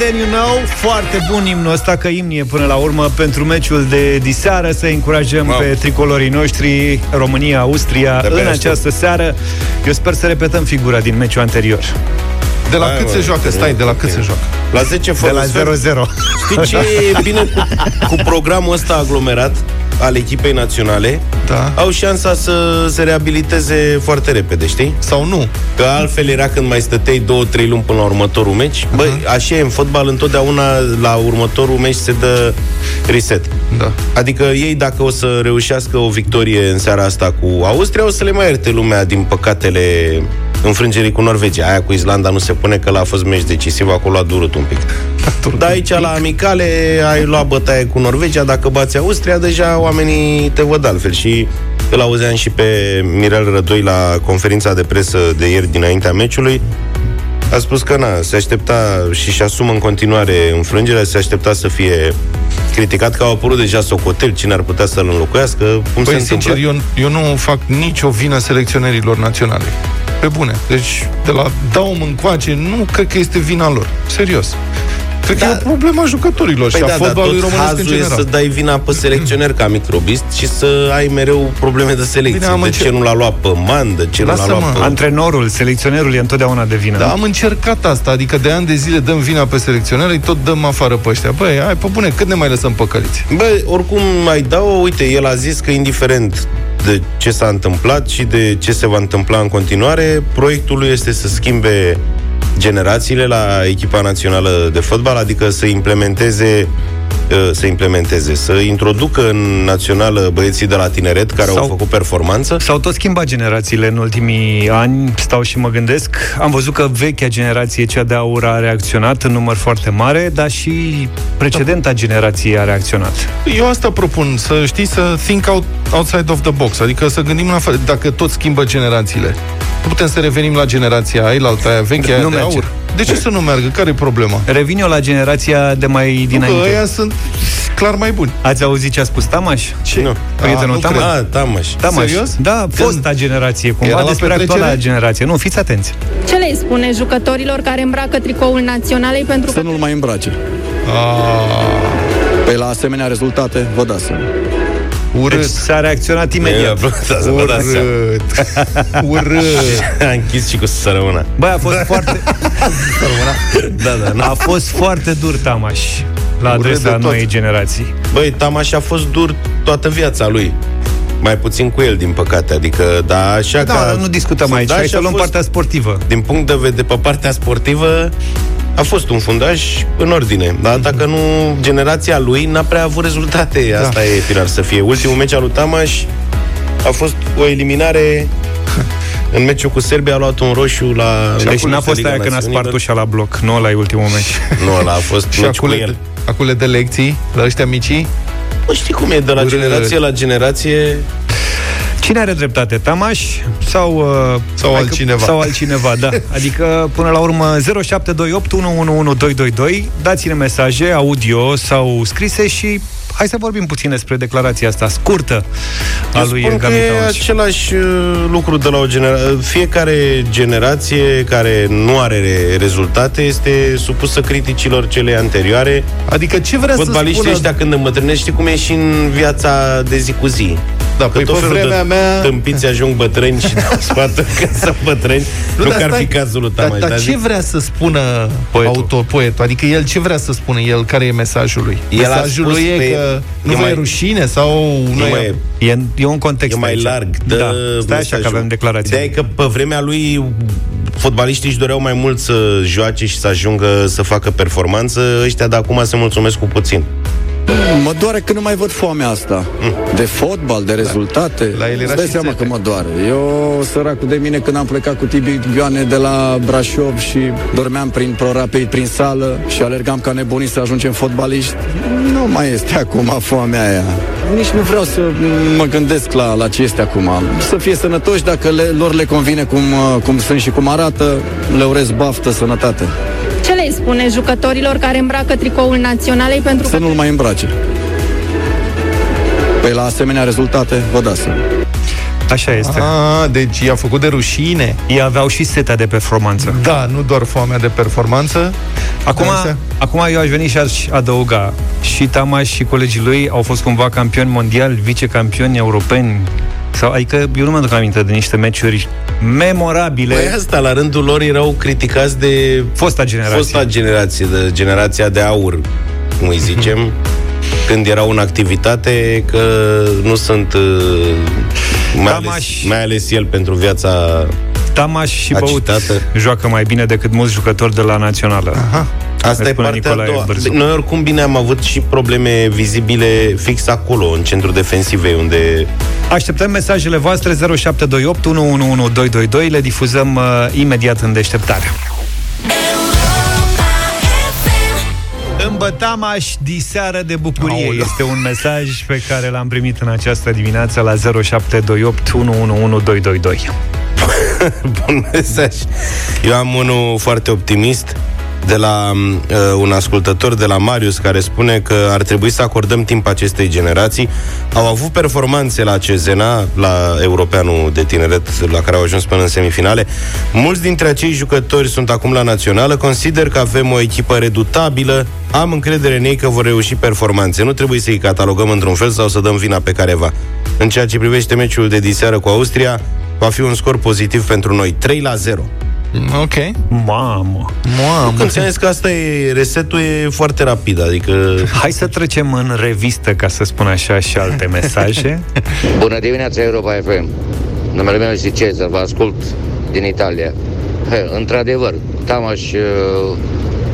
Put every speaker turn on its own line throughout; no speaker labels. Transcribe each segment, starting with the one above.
Than You Know Foarte bun imnul ăsta, că imnie până la urmă Pentru meciul de diseară Să încurajăm wow. pe tricolorii noștri România-Austria În această seară Eu sper să repetăm figura din meciul anterior
de la Hai, cât se joacă? Stai, de la cât se joacă?
La 10
De la 0-0
Știi ce e bine cu, cu programul ăsta aglomerat? Al echipei naționale
da.
au șansa să se reabiliteze foarte repede, știi?
Sau nu.
Că altfel era când mai stăteai două, trei luni până la următorul meci. Uh-huh. Băi, așa e în fotbal, întotdeauna la următorul meci se dă reset.
Da.
Adică ei, dacă o să reușească o victorie în seara asta cu Austria, o să le mai ierte lumea din păcatele înfrângerii cu Norvegia. Aia cu Islanda nu se pune că l-a fost meci decisiv, acolo a durut un pic. Dar aici, la amicale, ai luat bătaie cu Norvegia, dacă bați Austria, deja oamenii te văd altfel. Și îl auzeam și pe Mirel Rădoi la conferința de presă de ieri dinaintea meciului. A spus că na, se aștepta și și asumă în continuare înfrângerea, se aștepta să fie criticat că au apărut deja socotel, cine ar putea să-l înlocuiască, cum
păi,
se
sincer, eu, eu nu fac nicio vină selecționerilor naționale. Pe bune. Deci, de la Daum încoace, nu cred că este vina lor. Serios. Cred da. că e o problemă a jucătorilor păi și da, a fotbalului da, românesc în general.
să dai vina pe selecționer ca microbist și să ai mereu probleme de selecție. Bine, de încerc... ce nu l-a luat pe man, de ce Lasă nu l-a luat pe...
Antrenorul, selecționerul e întotdeauna de vină.
Da, am încercat asta, adică de ani de zile dăm vina pe selecționer, îi tot dăm afară pe ăștia. Băi, hai, pe bune, cât ne mai lăsăm păcăliți?
Băi, oricum mai dau, uite, el a zis că indiferent de ce s-a întâmplat și de ce se va întâmpla în continuare, proiectul lui este să schimbe generațiile la echipa națională de fotbal, adică să implementeze uh, să implementeze, să introducă în națională băieții de la tineret care sau, au făcut performanță.
S-au tot schimbat generațiile în ultimii ani, stau și mă gândesc. Am văzut că vechea generație, cea de aur, a reacționat în număr foarte mare, dar și precedenta generație a reacționat.
Eu asta propun, să știi, să think out, outside of the box, adică să gândim la dacă tot schimbă generațiile. Nu putem să revenim la generația aia, la aia veche, aia nu de merge. aur. De ce să nu meargă? Care e problema?
Revin eu la generația de mai dinainte. Nu,
ăia sunt clar mai buni.
Ați auzit ce a spus Tamaș?
Ce? Nu.
Prietenul
A,
Tamaș?
Ah, Tamaș.
Tamaș. Serios? Da, fosta generație, cumva Era despre actuala generație. Nu, fiți atenți.
Ce le spune jucătorilor care îmbracă tricoul naționalei pentru
să că... nu-l mai îmbrace.
Ah.
Păi la asemenea rezultate, vă dați seama.
Urât. Deci s-a reacționat imediat.
Urât. Urât.
A închis și cu să rămână.
Băi, a fost foarte...
da, da,
da. A fost foarte dur, Tamaș, la adresa noii generații.
Băi, Tamaș a fost dur toată viața lui mai puțin cu el, din păcate. Adică, da, așa
da,
ca...
nu discutăm aici, hai să luăm partea sportivă.
Din punct de vedere, pe partea sportivă, a fost un fundaj în ordine. Dar dacă nu, generația lui n-a prea avut rezultate. Da. Asta da. e Pilar să fie. Ultimul meci al lui Tamaș a fost o eliminare în meciul cu Serbia a luat un roșu la...
Deci n-a fost aia când a spart ușa la bloc, nu la ultimul meci.
nu, ăla a fost
și acule, cu el. acule de lecții la ăștia micii?
Nu știi cum e, de la generație la generație
Cine are dreptate, Tamaș sau,
uh, sau altcineva?
Sau altcineva, da. Adică, până la urmă, 0728 111222, dați-ne mesaje audio sau scrise și hai să vorbim puțin despre declarația asta scurtă a lui
spun că e același uh, lucru de la o generație. Fiecare generație care nu are rezultate este supusă criticilor cele anterioare.
Adică ce vrea să spună...
ăștia când îmbătrânești, cum e și în viața de zi cu zi.
Da, păi pe vremea mea...
Tâmpiți ajung bătrâni și dau sfatul că sunt bătrâni. Nu, nu că ar fi cazul lui Tamaș.
Dar, dar ce vrea să spună poetul. autor, poetul? Adică el ce vrea să spună el? Care e mesajul lui? El mesajul lui e că nu e mai... rușine sau... Nu
e, e, e un context
E mai
aici.
larg.
Dă da, stai așa că avem declarație.
De că pe vremea lui fotbaliștii își doreau mai mult să joace și să ajungă să facă performanță. Ăștia de acum se mulțumesc cu puțin.
Mă doare că nu mai văd foamea asta. Mm. De fotbal, de rezultate.
La el era
Îți seama că mă doare. Eu, săracul de mine, când am plecat cu Tibi Ioane de la Brașov și dormeam prin ProRapid, prin sală și alergam ca nebunii să ajungem fotbaliști, nu mai este acum foamea aia. Nici nu vreau să mă gândesc la, la ce este acum. Să fie sănătoși, dacă le, lor le convine cum, cum sunt și cum arată, le urez baftă, sănătate.
Ce le spune jucătorilor care îmbracă tricoul naționalei pentru
Să nu-l mai îmbrace. Păi la asemenea rezultate, vă dați seama.
Așa este.
A, deci i-a făcut de rușine.
Ei aveau și setea de performanță.
Da, nu doar foamea de performanță.
Acum, acum eu aș veni și aș adăuga. Și Tamaș și colegii lui au fost cumva campioni mondiali, vicecampioni europeni. Sau, adică eu nu mă duc aminte de niște meciuri memorabile.
Păi asta, la rândul lor, erau criticați de
fosta generație.
Fosta generație, de generația de aur, cum îi zicem. când erau în activitate, că nu sunt uh, mai, ales, mai ales el pentru viața
Tamaș și Băut joacă mai bine decât mulți jucători de la Națională. Aha.
Asta e partea Nicolae a doua. Bârzu. Noi oricum bine am avut și probleme vizibile fix acolo, în centrul defensivei, unde...
Așteptăm mesajele voastre 0728 111222, le difuzăm uh, imediat în deșteptare. Îmbătamaș diseară de bucurie Aoleu. Este un mesaj pe care l-am primit în această dimineață La 0728 111222
Bun mesaj Eu am unul foarte optimist de la uh, un ascultător de la Marius care spune că ar trebui să acordăm timp acestei generații. Au avut performanțe la Cezena, la Europeanul de Tineret, la care au ajuns până în semifinale. Mulți dintre acei jucători sunt acum la națională. Consider că avem o echipă redutabilă. Am încredere în ei că vor reuși performanțe. Nu trebuie să-i catalogăm într-un fel sau să dăm vina pe careva. În ceea ce privește meciul de diseară cu Austria, va fi un scor pozitiv pentru noi. 3 la 0.
Ok.
Mamă.
Mamă. Când ți că asta e, resetul e foarte rapid, adică...
Hai să trecem în revistă, ca să spun așa, și alte mesaje.
Bună dimineața, Europa FM. Numele meu este Cezar, vă ascult din Italia. He, într-adevăr, Tamaș uh,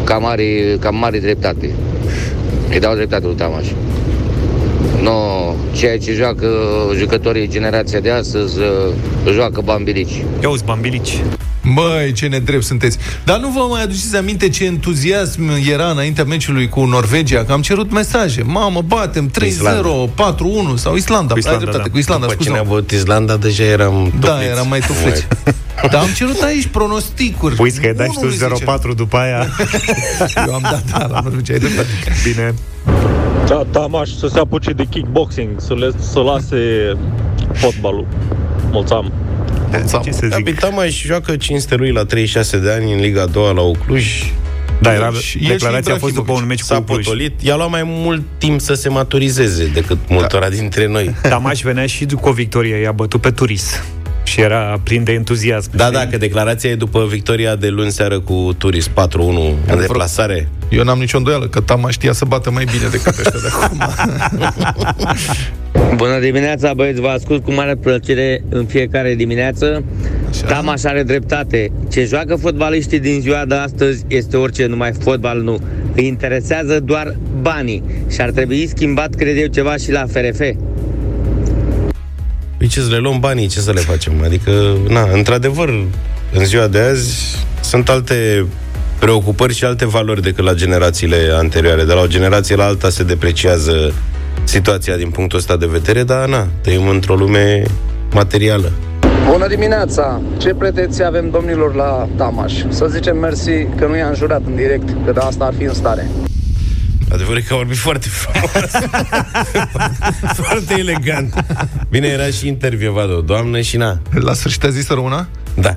cam mare, cam mare dreptate. Îi dau dreptate lui Tamaș. No, ceea ce joacă jucătorii generația de astăzi, uh, joacă bambilici.
Ia uzi, bambilici.
Măi, ce nedrept sunteți. Dar nu vă mai aduceți aminte ce entuziasm era înaintea meciului cu Norvegia? Că am cerut mesaje. Mamă, batem 3-0, 4-1 sau Islanda. Cu Islanda, dreptate, da. cu Islanda,
După cine a avut Islanda, deja eram
Da, eram mai tufleți. Dar am cerut aici pronosticuri.
Păi că dai tu 0-4 după aia.
Eu am dat, da, la Norvegia, ai dreptate.
Bine.
Da, Tamaș să se apuce de kickboxing, să, le, să lase fotbalul. Mulțumim.
Ce să zic? Capitan mai joacă 5 sterui la 36 de ani în Liga 2 la Ocluj.
Da, era, declarația a fost după un meci
S-a cu potolit. I-a luat mai mult timp să se maturizeze decât multora da. dintre noi.
Damaș venea și cu o victorie, i-a bătut pe turis și era plin de entuziasm.
Da, da, că declarația e după victoria de luni seară cu Turis 4-1 în deplasare.
Eu n-am nicio îndoială că Tama știa să bată mai bine decât ăștia de acum.
Bună dimineața, băieți, vă ascult cu mare plăcere în fiecare dimineață. Așa. Tamaș are dreptate. Ce joacă fotbaliștii din ziua de astăzi este orice, numai fotbal nu. Îi interesează doar banii și ar trebui schimbat, cred eu, ceva și la FRF.
Păi ce să le luăm banii, ce să le facem? Adică, na, într-adevăr, în ziua de azi sunt alte preocupări și alte valori decât la generațiile anterioare. De la o generație la alta se depreciază situația din punctul ăsta de vedere, dar na, trăim într-o lume materială.
Bună dimineața! Ce pretenții avem domnilor la Tamaș? Să zicem mersi că nu i-am jurat în direct, că de asta ar fi în stare.
Adevărul că a vorbit foarte frumos. foarte elegant. Bine, era și intervievat o doamnă și na.
La sfârșit a zis una?
Da.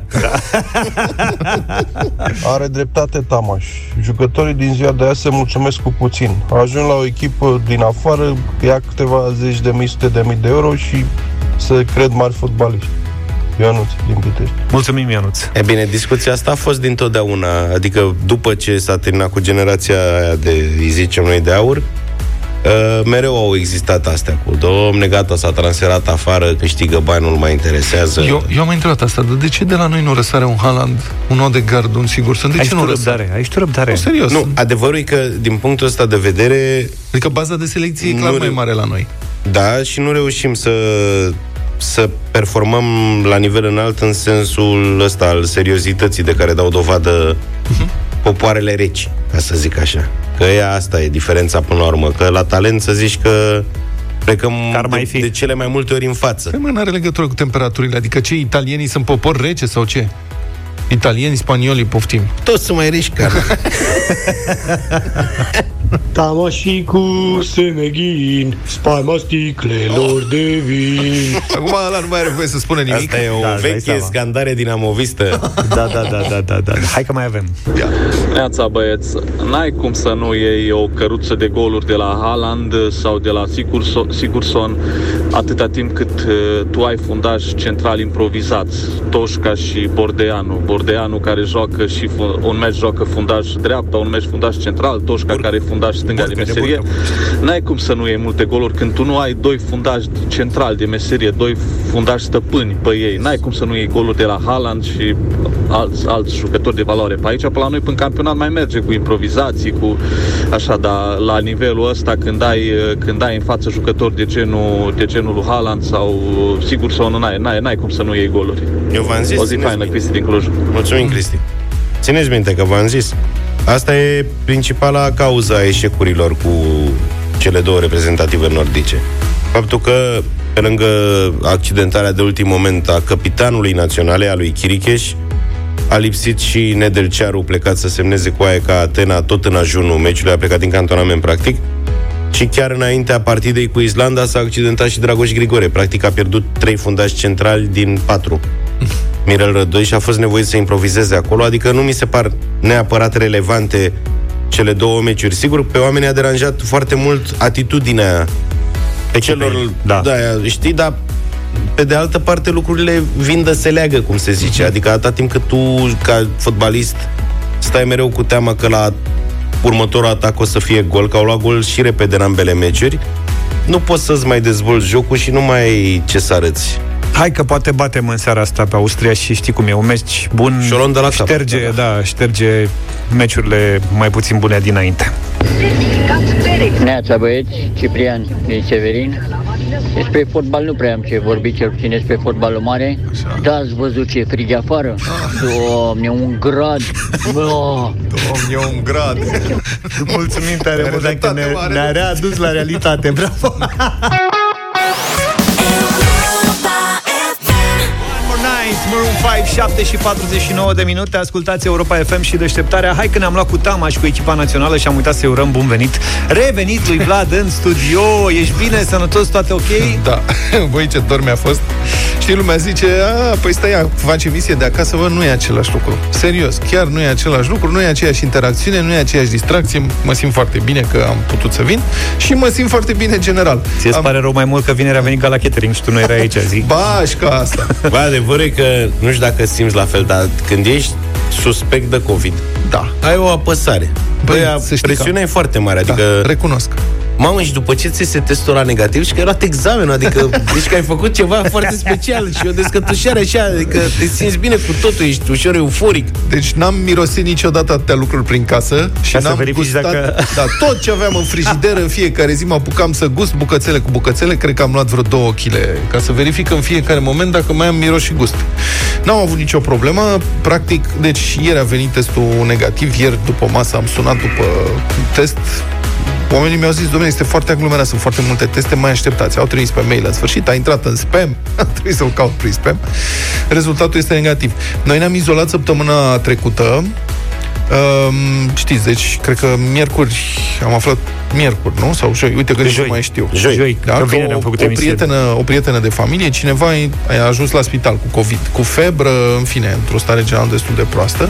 Are dreptate Tamaș. Jucătorii din ziua de azi se mulțumesc cu puțin. Ajung la o echipă din afară, ia câteva zeci de mii, sute de mii de euro și se cred mari fotbaliști. Ionuț din Pitești.
Mulțumim, Ionuț.
E bine, discuția asta a fost dintotdeauna, adică după ce s-a terminat cu generația aia de, îi zicem noi, de aur, Uh, mereu au existat astea cu Domne, gata, s-a transferat afară Câștigă bani, nu mai interesează
Eu, eu am întrebat asta, dar de ce de la noi nu răsare un Haaland Un Odegaard, un sigur sunt? De
ai
ce nu
răsare? Ai tu răbdare?
Nu, serios
Nu, adevărul e că din punctul ăsta de vedere
Adică baza de selecție e clar mai mare la noi
Da, și nu reușim să să performăm la nivel înalt în sensul ăsta al seriozității de care dau dovadă uh-huh. Popoarele reci, ca să zic așa. Că ea asta e diferența până la urmă, că la talent să zici că plecăm mai de, fi. de cele mai multe ori în față.
Păi mă, n-are legătură cu temperaturile, adică ce, italienii sunt popor rece sau ce? Italieni, spanioli, poftim.
Toți sunt mai riști,
Tama și cu semeghin, spaima sticlelor de vin.
Acum ăla nu mai are voie să spună nimic.
Asta e o
Da, îți dai
veche
seama.
scandare dinamovistă.
Da, da, da, da, da, da. Hai că mai avem.
Neața băieți, n-ai cum să nu iei o căruță de goluri de la Haaland sau de la Sigurso- Sigurson atâta timp cât uh, tu ai fundaj central improvizați, Toșca și Bordeanu. Bordeanu care joacă și fu- un meci joacă fundaj dreapta, un meci fundaj central, Toșca care e fundaj stânga de
Burcă, de
meserie.
burcă.
N-ai cum să nu iei multe goluri când tu nu ai doi fundași centrali de meserie, doi fundași stăpâni pe ei. N-ai cum să nu iei goluri de la Haaland și alți, alți jucători de valoare. Pe aici, pe la noi, în campionat mai merge cu improvizații, cu așa, dar la nivelul ăsta, când ai, când ai în față jucători de genul, de genul lui Haaland sau sigur sau nu, n-ai, n-ai, n-ai cum să nu iei goluri.
Eu v-am zis,
O zi
țineți
faină,
minte.
Cristi din Cluj.
Mulțumim, Cristi. Țineți minte că v-am zis. Asta e principala cauza a eșecurilor cu cele două reprezentative nordice. Faptul că, pe lângă accidentarea de ultim moment a capitanului naționale, a lui Chiricheș, a lipsit și Nedelcearu plecat să semneze cu aia ca Atena tot în ajunul meciului, a plecat din cantonament practic. Și chiar înaintea partidei cu Islanda s-a accidentat și Dragoș Grigore. Practic a pierdut trei fundași centrali din patru. Mirel Rădoi și a fost nevoit să improvizeze acolo, adică nu mi se par neapărat relevante cele două meciuri. Sigur, pe oameni a deranjat foarte mult atitudinea pe celor,
da.
da, știi, dar pe de altă parte lucrurile vin de se leagă, cum se zice. Adică atâta timp cât tu, ca fotbalist, stai mereu cu teama că la următorul atac o să fie gol, că au luat gol și repede în ambele meciuri, nu poți să-ți mai dezvolți jocul și nu mai ai ce să arăți.
Hai că poate batem în seara asta pe Austria și știi cum e, un meci bun
Și o luăm de la capăt,
șterge,
da,
da, șterge meciurile mai puțin bune dinainte.
Neața băieți, Ciprian din Severin. Despre fotbal nu prea am ce vorbi, cel puțin despre fotbalul mare. Da, ați văzut ce frig e afară? Doamne, un grad! Bă,
Doamne, un grad.
Mulțumim tare
Are
mult dacă
dreptate
ne,
mare.
ne-a readus la realitate. Bravo! Maroon 5, 7 și 49 de minute. Ascultați Europa FM și deșteptarea. Hai că ne-am luat cu Tamaș și cu echipa națională Și am uitat să-i urăm bun venit. Revenit lui Vlad în studio. Ești bine, sănătos, toate ok?
Da, voi ce dor mi-a fost. Știi, lumea zice, a, păi stai, faci emisie de acasă, bă, nu e același lucru. Serios, chiar nu e același lucru Nu e aceeași interacțiune, nu e aceeași distracție. Mă simt foarte bine că am putut să vin Și mă simt foarte bine în general.
Ție-ți
am...
pare rău mai mult că vineri a venit ca la catering și tu nu erai aici zi
Ba, și ca asta.
Bă, adevărul e că, nu știu dacă simți la fel, dar când ești suspect de COVID,
Da,
ai o apăsare.
Băi,
Băi,
să știi
presiunea
că-
e foarte mare,
da,
adică...
recunosc
Mamă, și după ce ți se testul la negativ și că ai luat examenul, adică deci că ai făcut ceva foarte special și o descătușare așa, adică te simți bine cu totul, ești ușor euforic.
Deci n-am mirosit niciodată atâtea lucruri prin casă și
Ca să
n-am
verifici
gustat,
dacă-
da, tot ce aveam în frigider în fiecare zi mă apucam să gust bucățele cu bucățele, cred că am luat vreo două chile ca să verific în fiecare moment dacă mai am miros și gust. N-am avut nicio problemă, practic, deci ieri a venit testul negativ, ieri după masă am sunat după test, Oamenii mi-au zis, domnule, este foarte aglomerat, sunt foarte multe teste, mai așteptați. Au trimis pe mail în sfârșit, a intrat în spam, a trebuit să-l caut prin spam. Rezultatul este negativ. Noi ne-am izolat săptămâna trecută, Um, știți, deci, cred că miercuri am aflat miercuri, nu? Sau joi, uite că nici
Joi.
nu mai știu.
Joi.
Joi,
Da,
că
că
vineri
o,
am făcut
o,
emisiune.
prietenă, o prietenă de familie, cineva a ajuns la spital cu COVID, cu febră, în fine, într-o stare general destul de proastă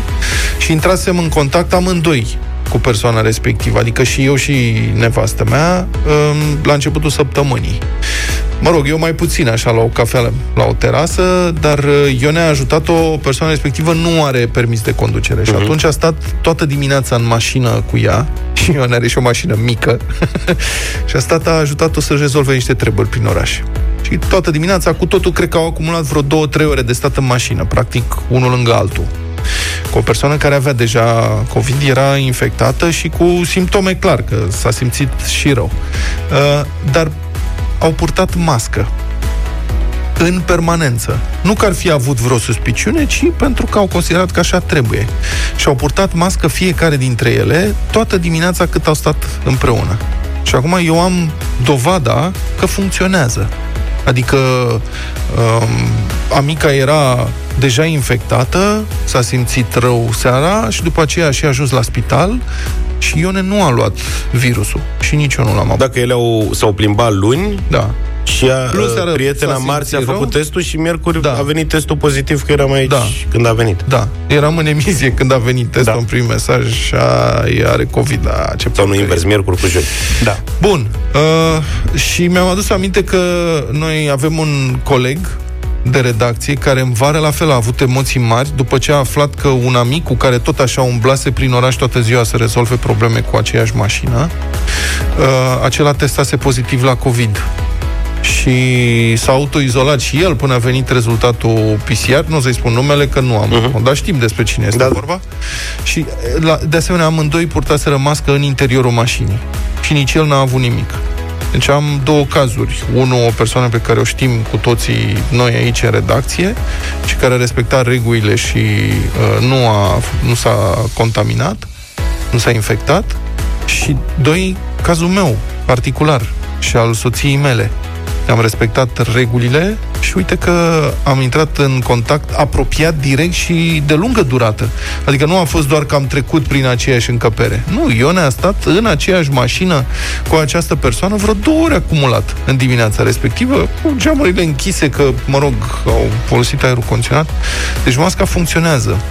și intrasem în contact amândoi cu persoana respectivă, adică și eu și nevastă mea, um, la începutul săptămânii. Mă rog, eu mai puțin așa la o cafea, la o terasă, dar uh, eu ne-a ajutat-o, persoana respectivă nu are permis de conducere și atunci a stat toată dimineața în mașină cu ea și eu are și o mașină mică și a stat, a ajutat-o să rezolve niște treburi prin oraș. Și toată dimineața, cu totul, cred că au acumulat vreo două, trei ore de stat în mașină, practic unul lângă altul. Cu o persoană care avea deja COVID, era infectată și cu simptome clar, că s-a simțit și rău. Uh, dar au purtat mască în permanență. Nu că ar fi avut vreo suspiciune, ci pentru că au considerat că așa trebuie. Și au purtat mască fiecare dintre ele toată dimineața cât au stat împreună. Și acum eu am dovada că funcționează. Adică um, amica era deja infectată, s-a simțit rău seara și după aceea și a ajuns la spital. Și Ione nu a luat virusul și nici eu nu l-am avut.
Dacă ele au, s-au plimbat luni,
da.
Și a, Plus, uh, prietena marți a făcut rău. testul și miercuri da. a venit testul pozitiv că eram aici da. când a venit.
Da, eram în emisie când a venit testul da. în prim mesaj și a, are COVID. Da,
ce Sau nu invers, miercuri cu joi.
Da. Bun. Uh, și mi-am adus aminte că noi avem un coleg de redacție care în vară la fel a avut emoții mari după ce a aflat că un amic cu care tot așa umblase prin oraș toată ziua să rezolve probleme cu aceeași mașină, uh, acela testase pozitiv la COVID și s-a autoizolat și el până a venit rezultatul PCR, nu o să-i spun numele că nu am, uh-huh. dar știm despre cine este da. vorba. Și la, de asemenea amândoi purtaseră mască în interiorul mașinii și nici el n-a avut nimic. Deci am două cazuri. Unul, o persoană pe care o știm cu toții noi aici în redacție și care a respectat regulile și uh, nu, a, nu s-a contaminat, nu s-a infectat. Și doi, cazul meu, particular, și al soției mele, am respectat regulile și uite că am intrat în contact apropiat, direct și de lungă durată. Adică nu a fost doar că am trecut prin aceeași încăpere. Nu, Ione a stat în aceeași mașină cu această persoană vreo două ore acumulat în dimineața respectivă, cu geamurile închise, că, mă rog, au folosit aerul condiționat. Deci masca funcționează.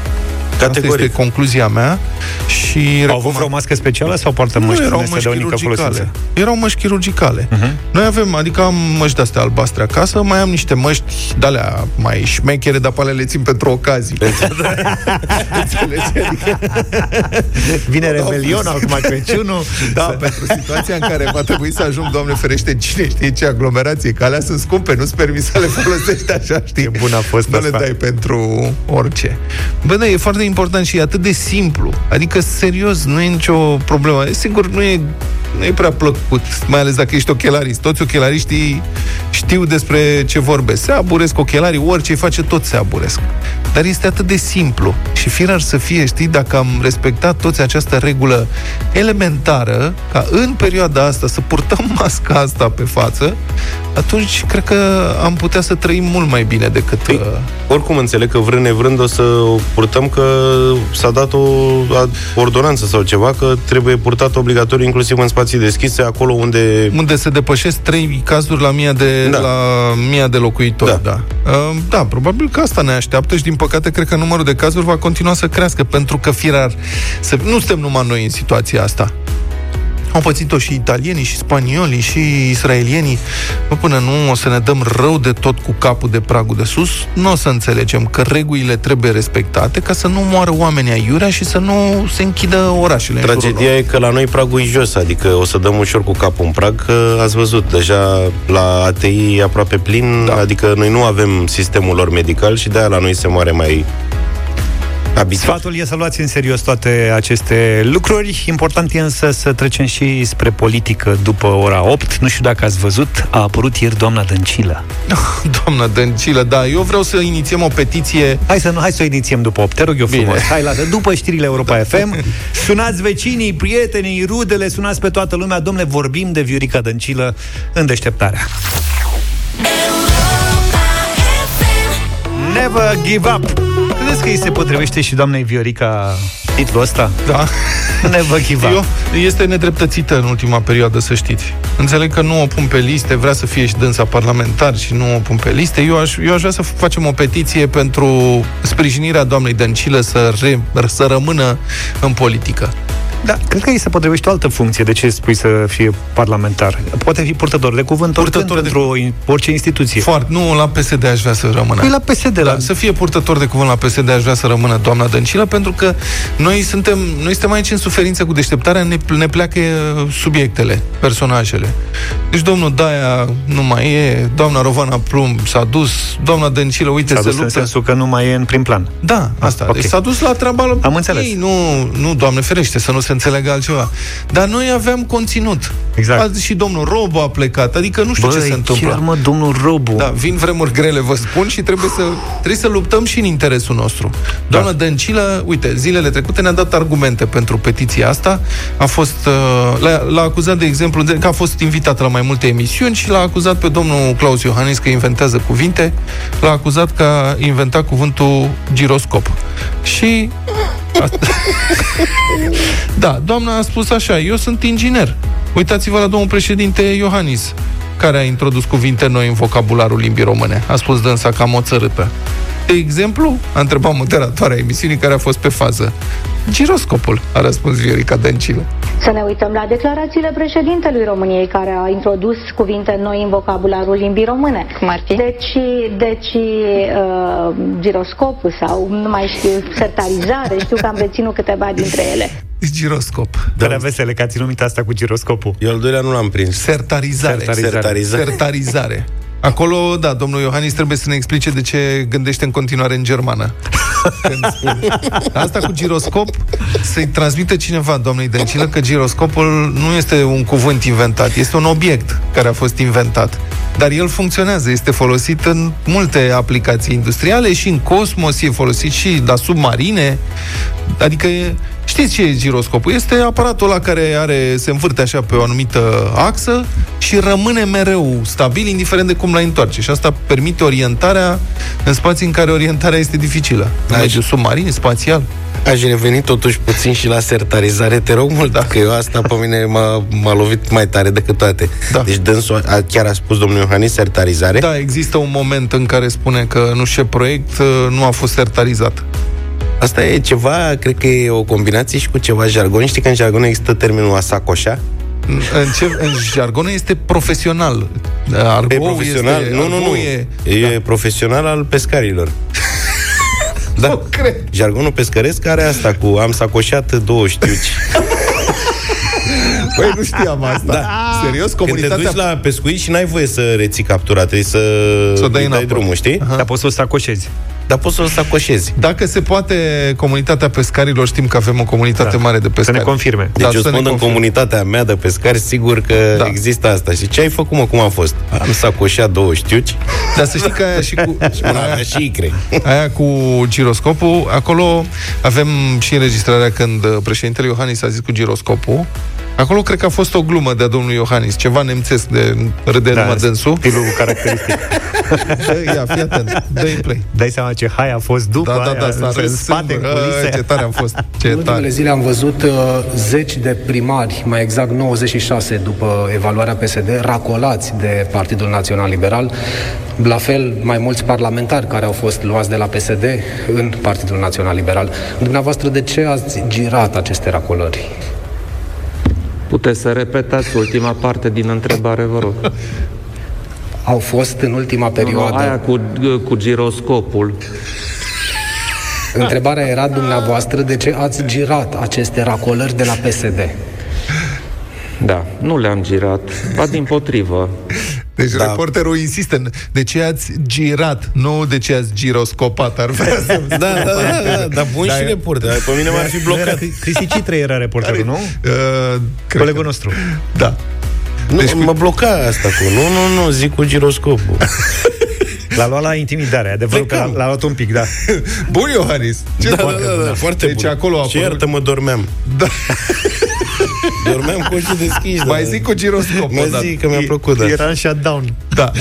Categoric. Asta este concluzia mea. Și
Au avut vreo mască specială sau poartă măști erau măști de unică
chirurgicale. Erau măști chirurgicale. Uh-huh. Noi avem, adică am măști de-astea albastre acasă, mai am niște măști de-alea mai șmechere, dar pe le țin pentru ocazii.
adică... Vine Revelion, acum Crăciunul.
Da, pentru situația în care va trebui să ajung, Doamne ferește, cine știe ce aglomerație, că alea sunt scumpe, nu-ți permis să le folosești așa, știi?
E bun a fost
Nu le dai pentru orice. Bă, da, e foarte important și e atât de simplu. Adică, serios, nu e nicio problemă. Sigur, nu e nu e prea plăcut, mai ales dacă ești ochelarist. Toți ochelariștii știu despre ce vorbesc. Se aburesc ochelarii, orice îi face, tot se aburesc. Dar este atât de simplu. Și firar să fie, știi, dacă am respectat toți această regulă elementară, ca în perioada asta să purtăm masca asta pe față, atunci cred că am putea să trăim mult mai bine decât... Păi, uh...
oricum înțeleg că vrând nevrând o să o purtăm că s-a dat o ordonanță sau ceva, că trebuie purtat obligatoriu inclusiv în spații deschise, acolo unde...
Unde se depășesc trei cazuri la mia de, da. la mia de locuitori, da. Da. Uh, da, probabil că asta ne așteaptă și din păcate cred că numărul de cazuri va continua să crească, pentru că firar să... nu suntem numai noi în situația asta. Au pățit-o și italienii, și spaniolii, și israelienii. Bă, până nu o să ne dăm rău de tot cu capul de pragul de sus, nu o să înțelegem că regulile trebuie respectate ca să nu moară oamenii aiurea și să nu se închidă orașele.
Tragedia e că la noi pragul e jos, adică o să dăm ușor cu capul în prag, că ați văzut, deja la ATI e aproape plin, da. adică noi nu avem sistemul lor medical și de-aia la noi se moare mai
Habitat. Sfatul e să luați în serios toate aceste lucruri. Important e însă să trecem și spre politică după ora 8. Nu știu dacă ați văzut, a apărut ieri doamna Dăncilă.
doamna Dăncilă, da. Eu vreau să inițiem o petiție.
Hai să, nu, hai să o inițiem după 8, te rog eu Bine. frumos. Hai, la după știrile Europa FM. Sunați vecinii, prietenii, rudele, sunați pe toată lumea. Domnule, vorbim de Viorica Dăncilă în deșteptarea. Never give up credeți că îi se potrivește și doamnei Viorica titlul ăsta?
Da.
Never give up. Eu,
este nedreptățită în ultima perioadă, să știți. Înțeleg că nu o pun pe liste, vrea să fie și dânsa parlamentar și nu o pun pe liste. Eu aș, eu aș vrea să facem o petiție pentru sprijinirea doamnei Dăncilă să, re, să rămână în politică.
Da, cred că îi se potrivește o altă funcție. De ce spui să fie parlamentar? Poate fi purtător de cuvânt purtător de... pentru orice instituție.
Foarte. Nu, la PSD aș vrea să rămână.
Păi la PSD, da.
la... Să fie purtător de cuvânt la PSD aș vrea să rămână doamna Dăncilă, pentru că noi suntem, noi suntem aici în suferință cu deșteptarea, ne, ne pleacă uh, subiectele, personajele. Deci domnul Daia nu mai e, doamna Rovana Plumb s-a dus, doamna Dăncilă, uite,
s-a
se luptă.
în sensul că nu mai e în prim plan.
Da, asta. Okay. Deci s-a dus la treaba
Am înțeles.
Ei, nu, nu, doamne ferește, să nu se înțeleagă altceva. Dar noi aveam conținut.
Exact.
Azi și domnul Robu a plecat, adică nu știu Băi, ce se întâmplă.
chiar mă, domnul Robu.
Da, vin vremuri grele, vă spun, și trebuie să, trebuie să luptăm și în interesul nostru. Doamna da. Dăncilă, uite, zilele trecute ne-a dat argumente pentru petiția asta. A fost, uh, l-a, l-a acuzat, de exemplu, că a fost invitată la mai multe emisiuni și l-a acuzat pe domnul Claus Iohannis că inventează cuvinte. L-a acuzat că a inventat cuvântul giroscop. Și da, doamna a spus așa, eu sunt inginer. Uitați-vă la domnul președinte Iohannis, care a introdus cuvinte noi în vocabularul limbii române. A spus dânsa cam o țărâtă. De exemplu, a întrebat moderatoarea emisiunii care a fost pe fază. Giroscopul, a răspuns Viorica Dăncilă.
Să ne uităm la declarațiile președintelui României, care a introdus cuvinte noi în vocabularul limbii române.
Cum ar fi?
Deci, deci uh, giroscopul sau, nu mai știu, sertarizare, știu că am reținut câteva dintre ele.
Giroscop.
Da. vesele, că a ținut minte asta cu giroscopul.
Eu al doilea nu l-am prins.
Sertarizare.
Sertarizare. Sertarizare.
Sertarizare. Acolo, da, domnul Iohannis trebuie să ne explice de ce gândește în continuare în germană. Asta cu giroscop să-i transmită cineva, doamnei Dăncilă, că giroscopul nu este un cuvânt inventat, este un obiect care a fost inventat. Dar el funcționează, este folosit în multe aplicații industriale și în cosmos, e folosit și la submarine. Adică e, Știți ce e giroscopul? Este aparatul ăla care are, se învârte așa pe o anumită axă și rămâne mereu stabil, indiferent de cum la întoarce. Și asta permite orientarea în spații în care orientarea este dificilă. În mediul submarin, spațial.
Aș reveni totuși puțin și la sertarizare, te rog mult, dacă eu asta pe mine m-a, m-a lovit mai tare decât toate. Da. Deci dânsul a, chiar a spus domnul Iohannis sertarizare?
Da, există un moment în care spune că nu știu ce proiect uh, nu a fost sertarizat.
Asta e ceva, cred că e o combinație și cu ceva jargon. Știi că în jargon există termenul asacoșa?
În, ce, în jargon este profesional.
Argo e profesional? Este, nu, nu, nu. E, e da. profesional al pescarilor.
da. Nu cred.
Jargonul pescăresc are asta cu am sacoșat două știuci.
Păi nu știam asta. Da. Serios?
Comunitatea... Când te duci la pescuit și n-ai voie să reții captura, trebuie să, să dai, dai drumul, știi?
Aha. Dar poți să o sacoșezi
dar poți să o sacoșezi.
Dacă se poate, comunitatea pescarilor, știm că avem o comunitate da. mare de pescari.
Să ne confirme.
Deci da, eu spun în confirme. comunitatea mea de pescari, sigur că da. există asta. Și ce ai făcut, mă, cum a fost? Am sacoșat două știuci.
Dar să știi că aia și cu...
și aia, și icre.
Aia cu giroscopul, acolo avem și înregistrarea când președintele Iohannis a zis cu giroscopul, Acolo cred că a fost o glumă de-a domnului Iohannis, ceva nemțesc de râde da, numai dânsul.
Stilul caracteristic.
Ia, fii atent, dă play.
Dai seama ce hai a fost după
da, da, da,
aia, în spate, în culise.
Ce tare am fost. Ce
în ultimele zile am văzut uh, zeci de primari, mai exact 96 după evaluarea PSD, racolați de Partidul Național Liberal. La fel, mai mulți parlamentari care au fost luați de la PSD în Partidul Național Liberal. Dumneavoastră, de ce ați girat aceste racolări?
Puteți să repetați ultima parte din întrebare, vă rog.
Au fost în ultima perioadă...
Nu, aia cu, cu giroscopul.
Întrebarea era dumneavoastră de ce ați girat aceste racolări de la PSD.
Da, nu le-am girat, ba din potrivă.
Deci da. reporterul insistă, de ce ați girat, nu de ce ați giroscopat, ar vrea să
da, da, da, da, da, bun da, și reporter, pe mine m-ar fi blocat.
Cristi Citre era reporterul, nu? Uh, Colegul nostru.
Da.
Nu, deci mă bloca asta cu, nu, nu, nu, zic cu giroscopul.
L-a luat la intimidare, adevărul că l-a, l-a luat un pic, da.
Bun, Iohannis.
Ce da, da, da, da, foarte
deci
bun.
acolo a
Și iartă-mă, dormeam.
Da.
Dormeam cu ochii deschiși.
Mai da. zic cu giroscop.
Mă zic că mi-a plăcut. Da.
Era în shutdown.
Da.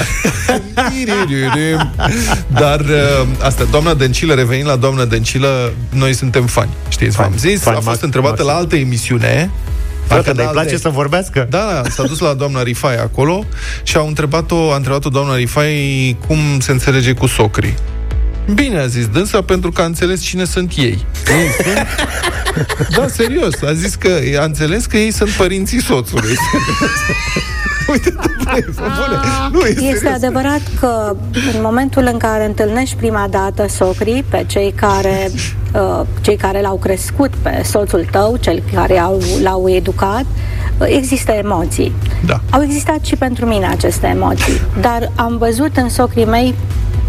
Dar uh, asta, doamna Dăncilă, revenind la doamna Dăncilă, noi suntem fani. Știți, v-am zis, a fost întrebată la altă emisiune
Parcă dar îi place să vorbească?
Da, s-a dus la doamna Rifai acolo și au întrebat-o, a întrebat-o doamna Rifai cum se înțelege cu socrii. Bine, a zis dânsa, pentru că a înțeles cine sunt ei. da, serios, a zis că a înțeles că ei sunt părinții soțului. Uite,
nu, e Este serios. adevărat că în momentul în care întâlnești prima dată socrii pe cei care uh, cei care l-au crescut pe soțul tău, cei care au, l-au educat, uh, există emoții.
Da.
Au existat și pentru mine aceste emoții, dar am văzut în socrii mei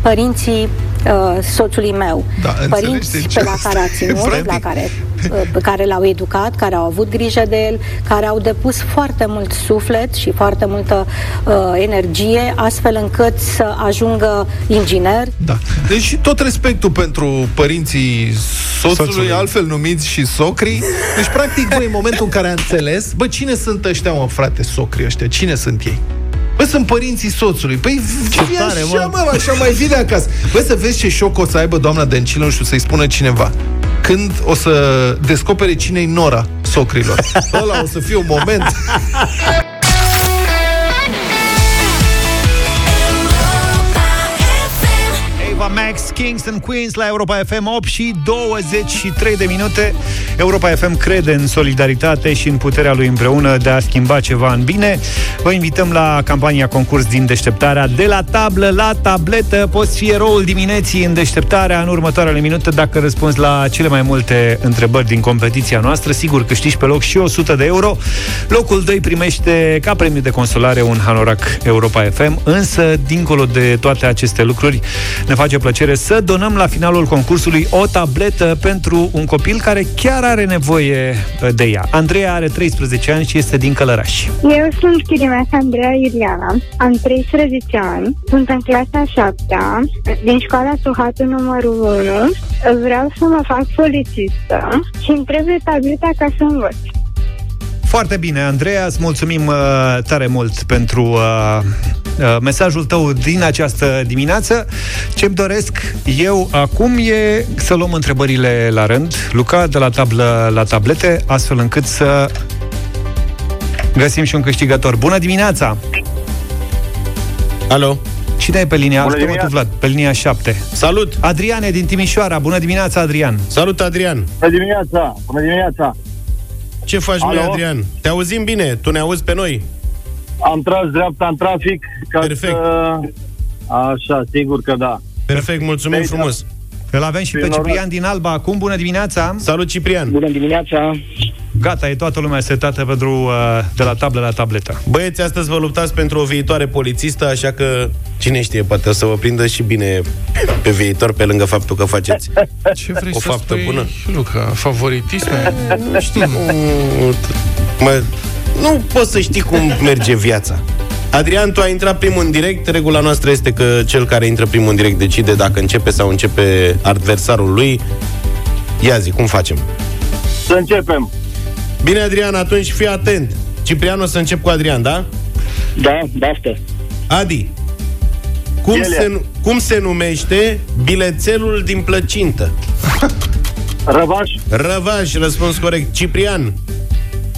părinții uh, soțului meu.
Da,
părinți pe la care a ținut, la care, uh, pe care l-au educat, care au avut grijă de el, care au depus foarte mult suflet și foarte multă uh, energie, astfel încât să ajungă inginer.
Da. Deci tot respectul pentru părinții soțului, soțului. altfel numiți și socrii. Deci, practic, băi, în momentul în care a înțeles, bă, cine sunt ăștia, mă, frate, socrii ăștia? Cine sunt ei? Bă, sunt părinții soțului. Păi ce așa, tare, mă. mă, așa mai vine acasă. Bă, să vezi ce șoc o să aibă doamna Dăncilă, nu știu, să-i spună cineva. Când o să descopere cine-i Nora socrilor. Ăla o să fie un moment...
Max, Kings and Queens la Europa FM 8 și 23 de minute. Europa FM crede în solidaritate și în puterea lui împreună de a schimba ceva în bine. Vă invităm la campania concurs din deșteptarea de la tablă la tabletă. Poți fi eroul dimineții în deșteptarea în următoarele minute dacă răspunzi la cele mai multe întrebări din competiția noastră. Sigur câștigi pe loc și 100 de euro. Locul 2 primește ca premiu de consolare un hanorac Europa FM, însă dincolo de toate aceste lucruri ne face plăcere să donăm la finalul concursului o tabletă pentru un copil care chiar are nevoie uh, de ea. Andreea are 13 ani și este din Călăraș.
Eu sunt chirimeasa Andreea Iuliana, am 13 ani, sunt în clasa 7 din școala Suhatu numărul 1. Vreau să mă fac polițistă și îmi trebuie tableta ca să învăț.
Foarte bine, Andreea, îți mulțumim uh, tare mult pentru uh, uh, mesajul tău din această dimineață. Ce-mi doresc eu acum e să luăm întrebările la rând, Luca, de la tablă la tablete, astfel încât să găsim și un câștigător. Bună dimineața!
Alo!
Cine e pe linia? Bună Vlad, pe linia 7.
Salut!
Adrian e din Timișoara. Bună dimineața, Adrian!
Salut, Adrian!
Bună dimineața! Bună dimineața!
Ce faci, mai Adrian? Te auzim bine, tu ne auzi pe noi.
Am tras dreapta în trafic. Ca
Perfect.
Să... Așa, sigur că da.
Perfect, mulțumim Deci, frumos.
Îl avem și pe Ciprian din Alba acum. Bună dimineața!
Salut, Ciprian!
Bună dimineața!
Gata, e toată lumea setată pentru uh, de la tablă la tabletă.
Băieți, astăzi vă luptați pentru o viitoare polițistă, așa că cine știe, poate o să vă prindă și bine pe viitor, pe lângă faptul că faceți
Ce vrei
o
să
faptă
spui,
bună.
Luca? Favoritisme? nu știu.
Mă, nu poți să știi cum merge viața. Adrian, tu ai intrat primul în direct. Regula noastră este că cel care intră primul în direct decide dacă începe sau începe adversarul lui. Ia zi, cum facem?
Să începem.
Bine, Adrian, atunci fii atent. Ciprian, o să încep cu Adrian, da?
Da, basta.
Adi, cum se, cum se numește bilețelul din plăcintă?
Răvaș.
Răvaș, răspuns corect. Ciprian.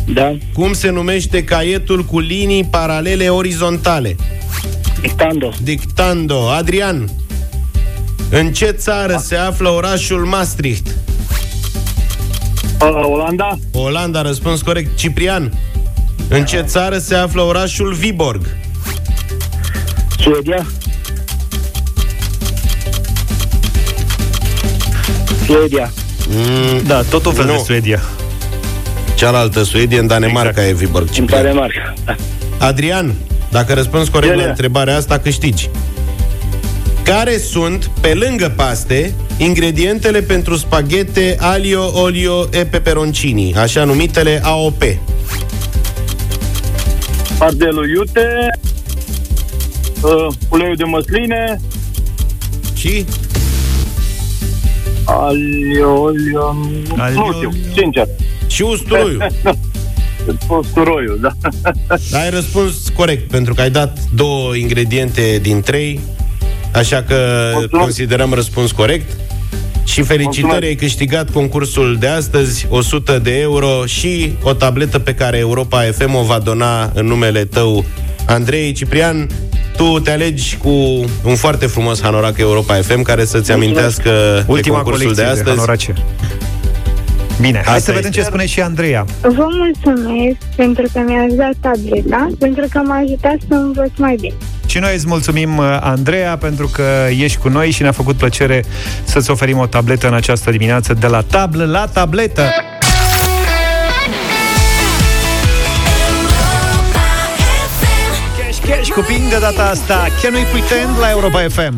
Da.
Cum se numește caietul cu linii paralele orizontale?
Dictando.
Dictando. Adrian. În ce țară se află orașul Maastricht?
Uh, Olanda.
Olanda, răspuns corect. Ciprian. În ce țară se află orașul Viborg?
Suedia. Suedia.
Mm,
Da, tot un fel
Nu.
de Suedia.
Cealaltă Suedie, în Danemarca exact. e Viborg.
În
Ciprian.
Danemarca. Da.
Adrian, dacă răspunzi corect
Ele.
la întrebarea asta, câștigi. Care sunt, pe lângă paste, ingredientele pentru spaghete alio, olio e peperoncini, așa numitele AOP?
Ardelul iute. Uh, uleiul de măsline.
Și?
Alio, olio...
Alio,
nu știu, sincer.
Și usturoiul.
Usturoiul, da.
Dar ai răspuns corect, pentru că ai dat două ingrediente din trei, așa că
Mulțumesc.
considerăm răspuns corect. Și felicitări,
Mulțumesc.
ai câștigat concursul de astăzi, 100 de euro și o tabletă pe care Europa FM o va dona în numele tău, Andrei Ciprian. Tu te alegi cu un foarte frumos hanorac Europa FM care să-ți amintească de
Ultima
concursul
colecție
de
de,
astăzi.
hanorace. Bine, hai
Asta
să vedem
este.
ce spune și Andreea.
Vă mulțumesc pentru că mi-ați dat tableta, pentru că m-a ajutat să învăț mai bine.
Și noi îți mulțumim, uh, Andreea, pentru că ești cu noi și ne-a făcut plăcere să-ți oferim o tabletă în această dimineață de la tablă la tabletă. Cash, cash cu Ping de data asta. Can we pretend la Europa FM?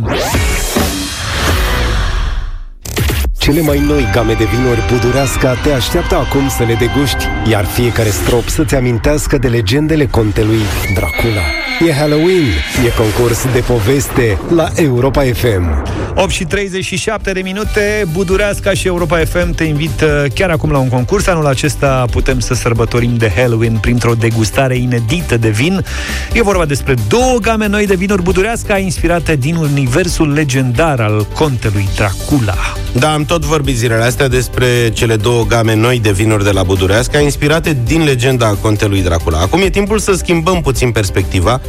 Ce Cele mai noi game de vinuri Budureasca te așteaptă acum să le deguști, iar fiecare strop să-ți amintească de legendele contelui Dracula. E Halloween, e concurs de poveste la Europa FM.
8 și 37 de minute, Budureasca și Europa FM te invită chiar acum la un concurs. Anul acesta putem să sărbătorim de Halloween printr-o degustare inedită de vin. E vorba despre două game noi de vinuri Budureasca inspirate din universul legendar al contelui Dracula.
Da, am tot vorbit zilele astea despre cele două game noi de vinuri de la Budureasca, inspirate din legenda contelui Dracula. Acum e timpul să schimbăm puțin perspectiva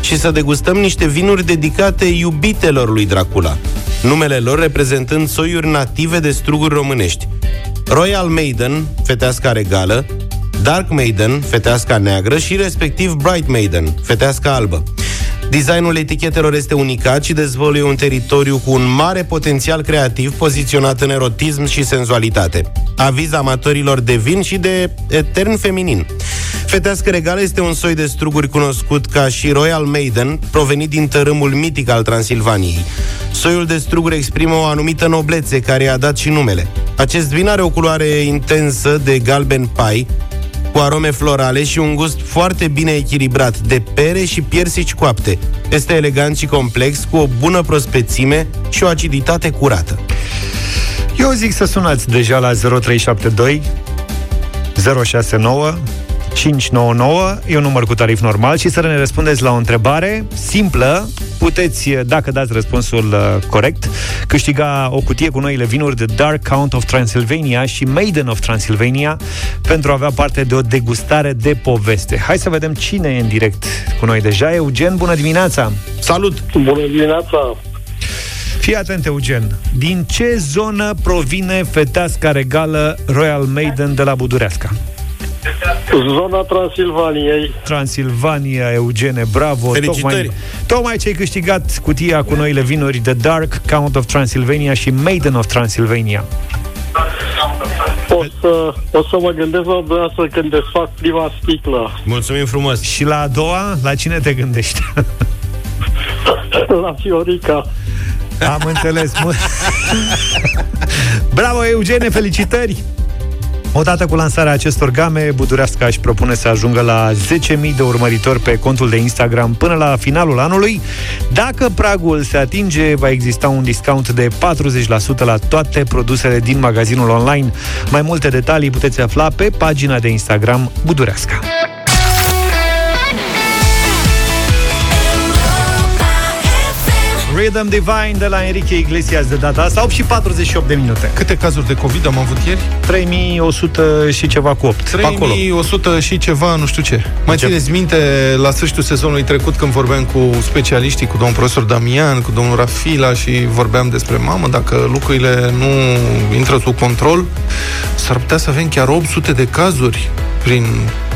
și să degustăm niște vinuri dedicate iubitelor lui Dracula, numele lor reprezentând soiuri native de struguri românești. Royal Maiden, feteasca regală, Dark Maiden, feteasca neagră și respectiv Bright Maiden, feteasca albă. Designul etichetelor este unicat și dezvăluie un teritoriu cu un mare potențial creativ poziționat în erotism și senzualitate. Aviz amatorilor de vin și de etern feminin. Fetească regală este un soi de struguri cunoscut ca și Royal Maiden, provenit din tărâmul mitic al Transilvaniei. Soiul de struguri exprimă o anumită noblețe care i-a dat și numele. Acest vin are o culoare intensă de galben pai, cu arome florale și un gust foarte bine echilibrat de pere și piersici coapte. Este elegant și complex, cu o bună prospețime și o aciditate curată.
Eu zic să sunați deja la 0372 069 599, e un număr cu tarif normal și să ne răspundeți la o întrebare simplă. Puteți, dacă dați răspunsul uh, corect, câștiga o cutie cu noile vinuri de Dark Count of Transylvania și Maiden of Transylvania pentru a avea parte de o degustare de poveste. Hai să vedem cine e în direct cu noi deja. Eugen, bună dimineața!
Salut!
Bună dimineața!
Fii atent, Eugen. Din ce zonă provine feteasca regală Royal Maiden de la Budureasca?
Zona Transilvaniei.
Transilvania, Eugene, bravo!
Felicitări!
Tocmai, tocmai ce ai câștigat cutia cu noile vinuri The Dark, Count of Transylvania și Maiden of Transylvania.
O să, o să mă gândesc la dumneavoastră când desfac prima sticlă.
Mulțumim frumos!
Și la a doua, la cine te gândești?
la Fiorica.
Am înțeles. Bravo, Eugene, felicitări! Odată cu lansarea acestor game, Budureasca își propune să ajungă la 10.000 de urmăritori pe contul de Instagram până la finalul anului. Dacă pragul se atinge, va exista un discount de 40% la toate produsele din magazinul online. Mai multe detalii puteți afla pe pagina de Instagram Budureasca. Rhythm Divine de la Enrique Iglesias de data asta 8 și 48 de minute
Câte cazuri de COVID am avut ieri?
3100 și ceva cu 8
3100 acolo. și ceva, nu știu ce Mai
Ce?
țineți minte la sfârșitul sezonului trecut Când vorbeam cu specialiștii Cu domnul profesor Damian, cu domnul Rafila Și vorbeam despre mamă Dacă lucrurile nu intră sub control S-ar putea să avem chiar 800 de cazuri Prin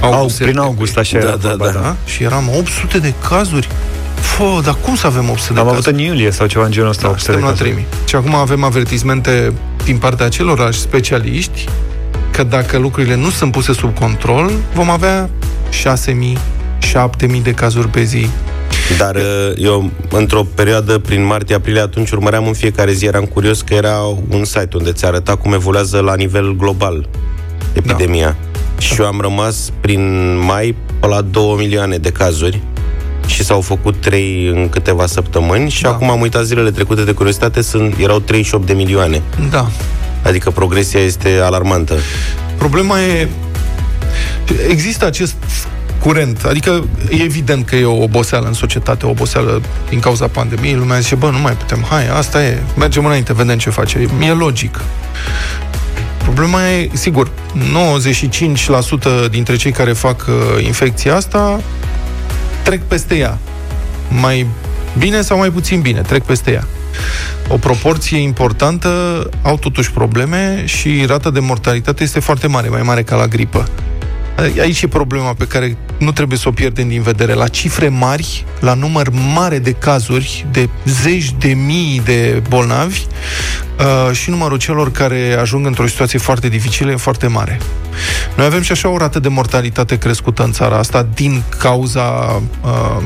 august,
Prin august, așa
da,
era
da,
vorba,
da, da. Și eram 800 de cazuri Fă, dar cum să avem 800
Am
de
avut
cazuri?
în iulie sau ceva în genul ăsta
Da,
800 de
suntem la
cazuri.
3000. Și acum avem avertismente din partea celorlalți specialiști că dacă lucrurile nu sunt puse sub control, vom avea 6000, 7000 de cazuri pe zi.
Dar uh, eu, într-o perioadă prin martie-aprilie, atunci urmăream în fiecare zi, eram curios că era un site unde ți arăta cum evoluează la nivel global epidemia. Da. Și eu am rămas prin mai pe la 2 milioane de cazuri și s-au făcut 3 în câteva săptămâni și
Da.
acum am uitat zilele trecute de curiozitate, sunt, erau 38 de milioane.
Da.
Adică progresia este alarmantă.
Problema e... Există acest curent, adică e evident că e o oboseală în societate, o oboseală din cauza pandemiei, lumea zice, bă, nu mai putem, hai, asta e, mergem înainte, vedem ce face. E logic. Problema e, sigur, 95% dintre cei care fac uh, infecția asta trec peste ea. Mai bine sau mai puțin bine, trec peste ea. O proporție importantă au totuși probleme și rata de mortalitate este foarte mare, mai mare ca la gripă. Aici e problema pe care nu trebuie să o pierdem din vedere. La cifre mari, la număr mare de cazuri, de zeci de mii de bolnavi, uh, și numărul celor care ajung într-o situație foarte dificilă e foarte mare. Noi avem și așa o rată de mortalitate crescută în țara asta din cauza uh,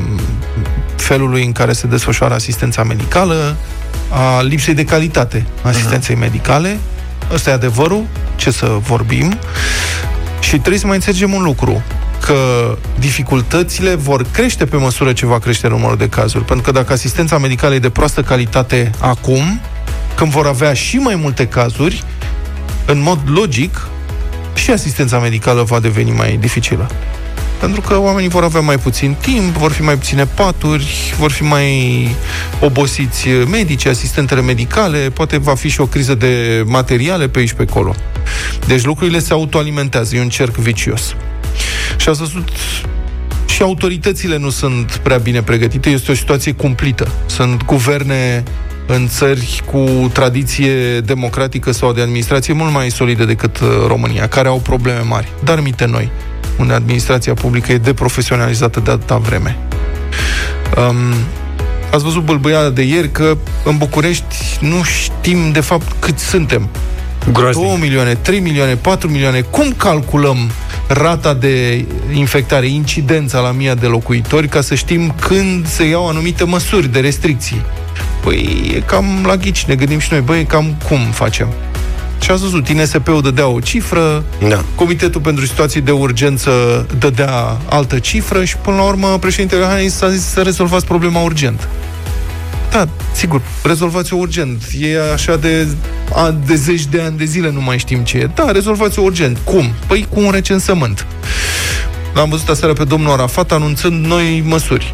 felului în care se desfășoară asistența medicală, a lipsei de calitate a asistenței medicale ăsta e adevărul, ce să vorbim. Și trebuie să mai înțelegem un lucru că dificultățile vor crește pe măsură ce va crește numărul de cazuri. Pentru că dacă asistența medicală e de proastă calitate acum, când vor avea și mai multe cazuri, în mod logic, și asistența medicală va deveni mai dificilă. Pentru că oamenii vor avea mai puțin timp, vor fi mai puține paturi, vor fi mai obosiți medici, asistentele medicale, poate va fi și o criză de materiale pe aici pe acolo. Deci lucrurile se autoalimentează, e un cerc vicios. Și ați văzut și autoritățile nu sunt prea bine pregătite, este o situație cumplită. Sunt guverne în țări cu tradiție democratică sau de administrație mult mai solide decât uh, România, care au probleme mari, dar mite noi, unde administrația publică e deprofesionalizată de atâta vreme. Um, ați văzut bălbăiala de ieri că în București nu știm de fapt cât suntem. Groaznic. 2 milioane, 3 milioane, 4 milioane. Cum calculăm rata de infectare, incidența la mia de locuitori, ca să știm când se iau anumite măsuri de restricții? Păi e cam la ghici, ne gândim și noi, băi, cam cum facem? Și ați văzut, INSP-ul dădea o cifră, da. Comitetul pentru situații de urgență dădea altă cifră și până la urmă președintele Iohannis a zis să rezolvați problema urgent. Da, sigur, rezolvați-o urgent. E așa de, a, de zeci de ani de zile, nu mai știm ce e. Da, rezolvați-o urgent. Cum? Păi cu un recensământ. L-am văzut aseară pe domnul Arafat anunțând noi măsuri.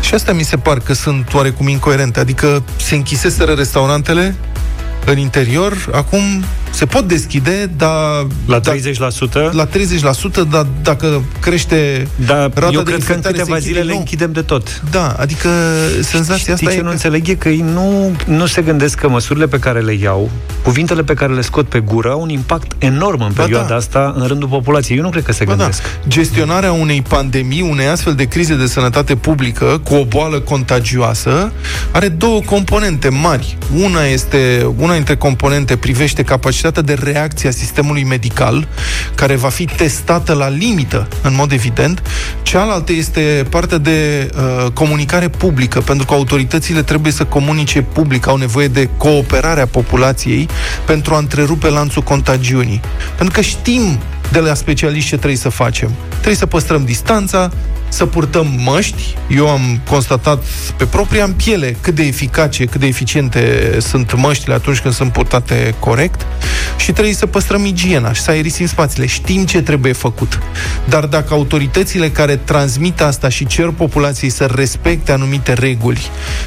Și astea mi se par că sunt oarecum incoerente. Adică se închiseseră restaurantele în interior, acum se pot deschide, dar...
La 30%? Da,
la 30%, dar dacă crește
da, rata eu de cred că în câteva zile le închidem de tot.
Da, adică senzația Știi asta
ce
e
nu că... înțeleg e că ei nu, nu se gândesc că măsurile pe care le iau, cuvintele pe care le scot pe gură, au un impact enorm în perioada da. asta în rândul populației. Eu nu cred că se ba da. gândesc. Da.
Gestionarea unei pandemii, unei astfel de crize de sănătate publică cu o boală contagioasă, are două componente mari. Una este, una dintre componente privește capacitatea capacitatea de reacție a sistemului medical, care va fi testată la limită, în mod evident. Cealaltă este partea de uh, comunicare publică, pentru că autoritățile trebuie să comunice public, au nevoie de cooperarea populației pentru a întrerupe lanțul contagiunii. Pentru că știm de la specialiști ce trebuie să facem. Trebuie să păstrăm distanța, să purtăm măști. Eu am constatat pe propria în piele cât de eficace, cât de eficiente sunt măștile atunci când sunt purtate corect și trebuie să păstrăm igiena și să aerisim spațiile. Știm ce trebuie făcut. Dar dacă autoritățile care transmit asta și cer populației să respecte anumite reguli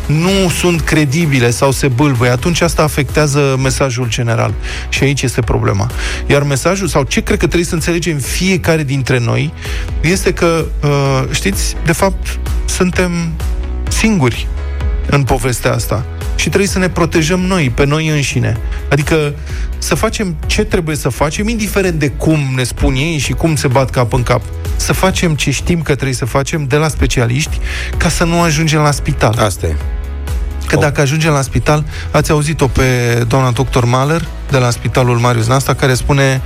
nu sunt credibile sau se bâlbăie, atunci asta afectează mesajul general. Și aici este problema. Iar mesajul, sau ce cred că trebuie să înțelegem fiecare dintre noi, este că uh, știți, de fapt, suntem singuri în povestea asta și trebuie să ne protejăm noi, pe noi înșine. Adică să facem ce trebuie să facem, indiferent de cum ne spun ei și cum se bat cap în cap. Să facem ce știm că trebuie să facem de la specialiști ca să nu ajungem la spital.
Asta e.
Că dacă ajungem la spital, ați auzit-o pe doamna doctor Mahler de la Spitalul Marius Nasta, care spune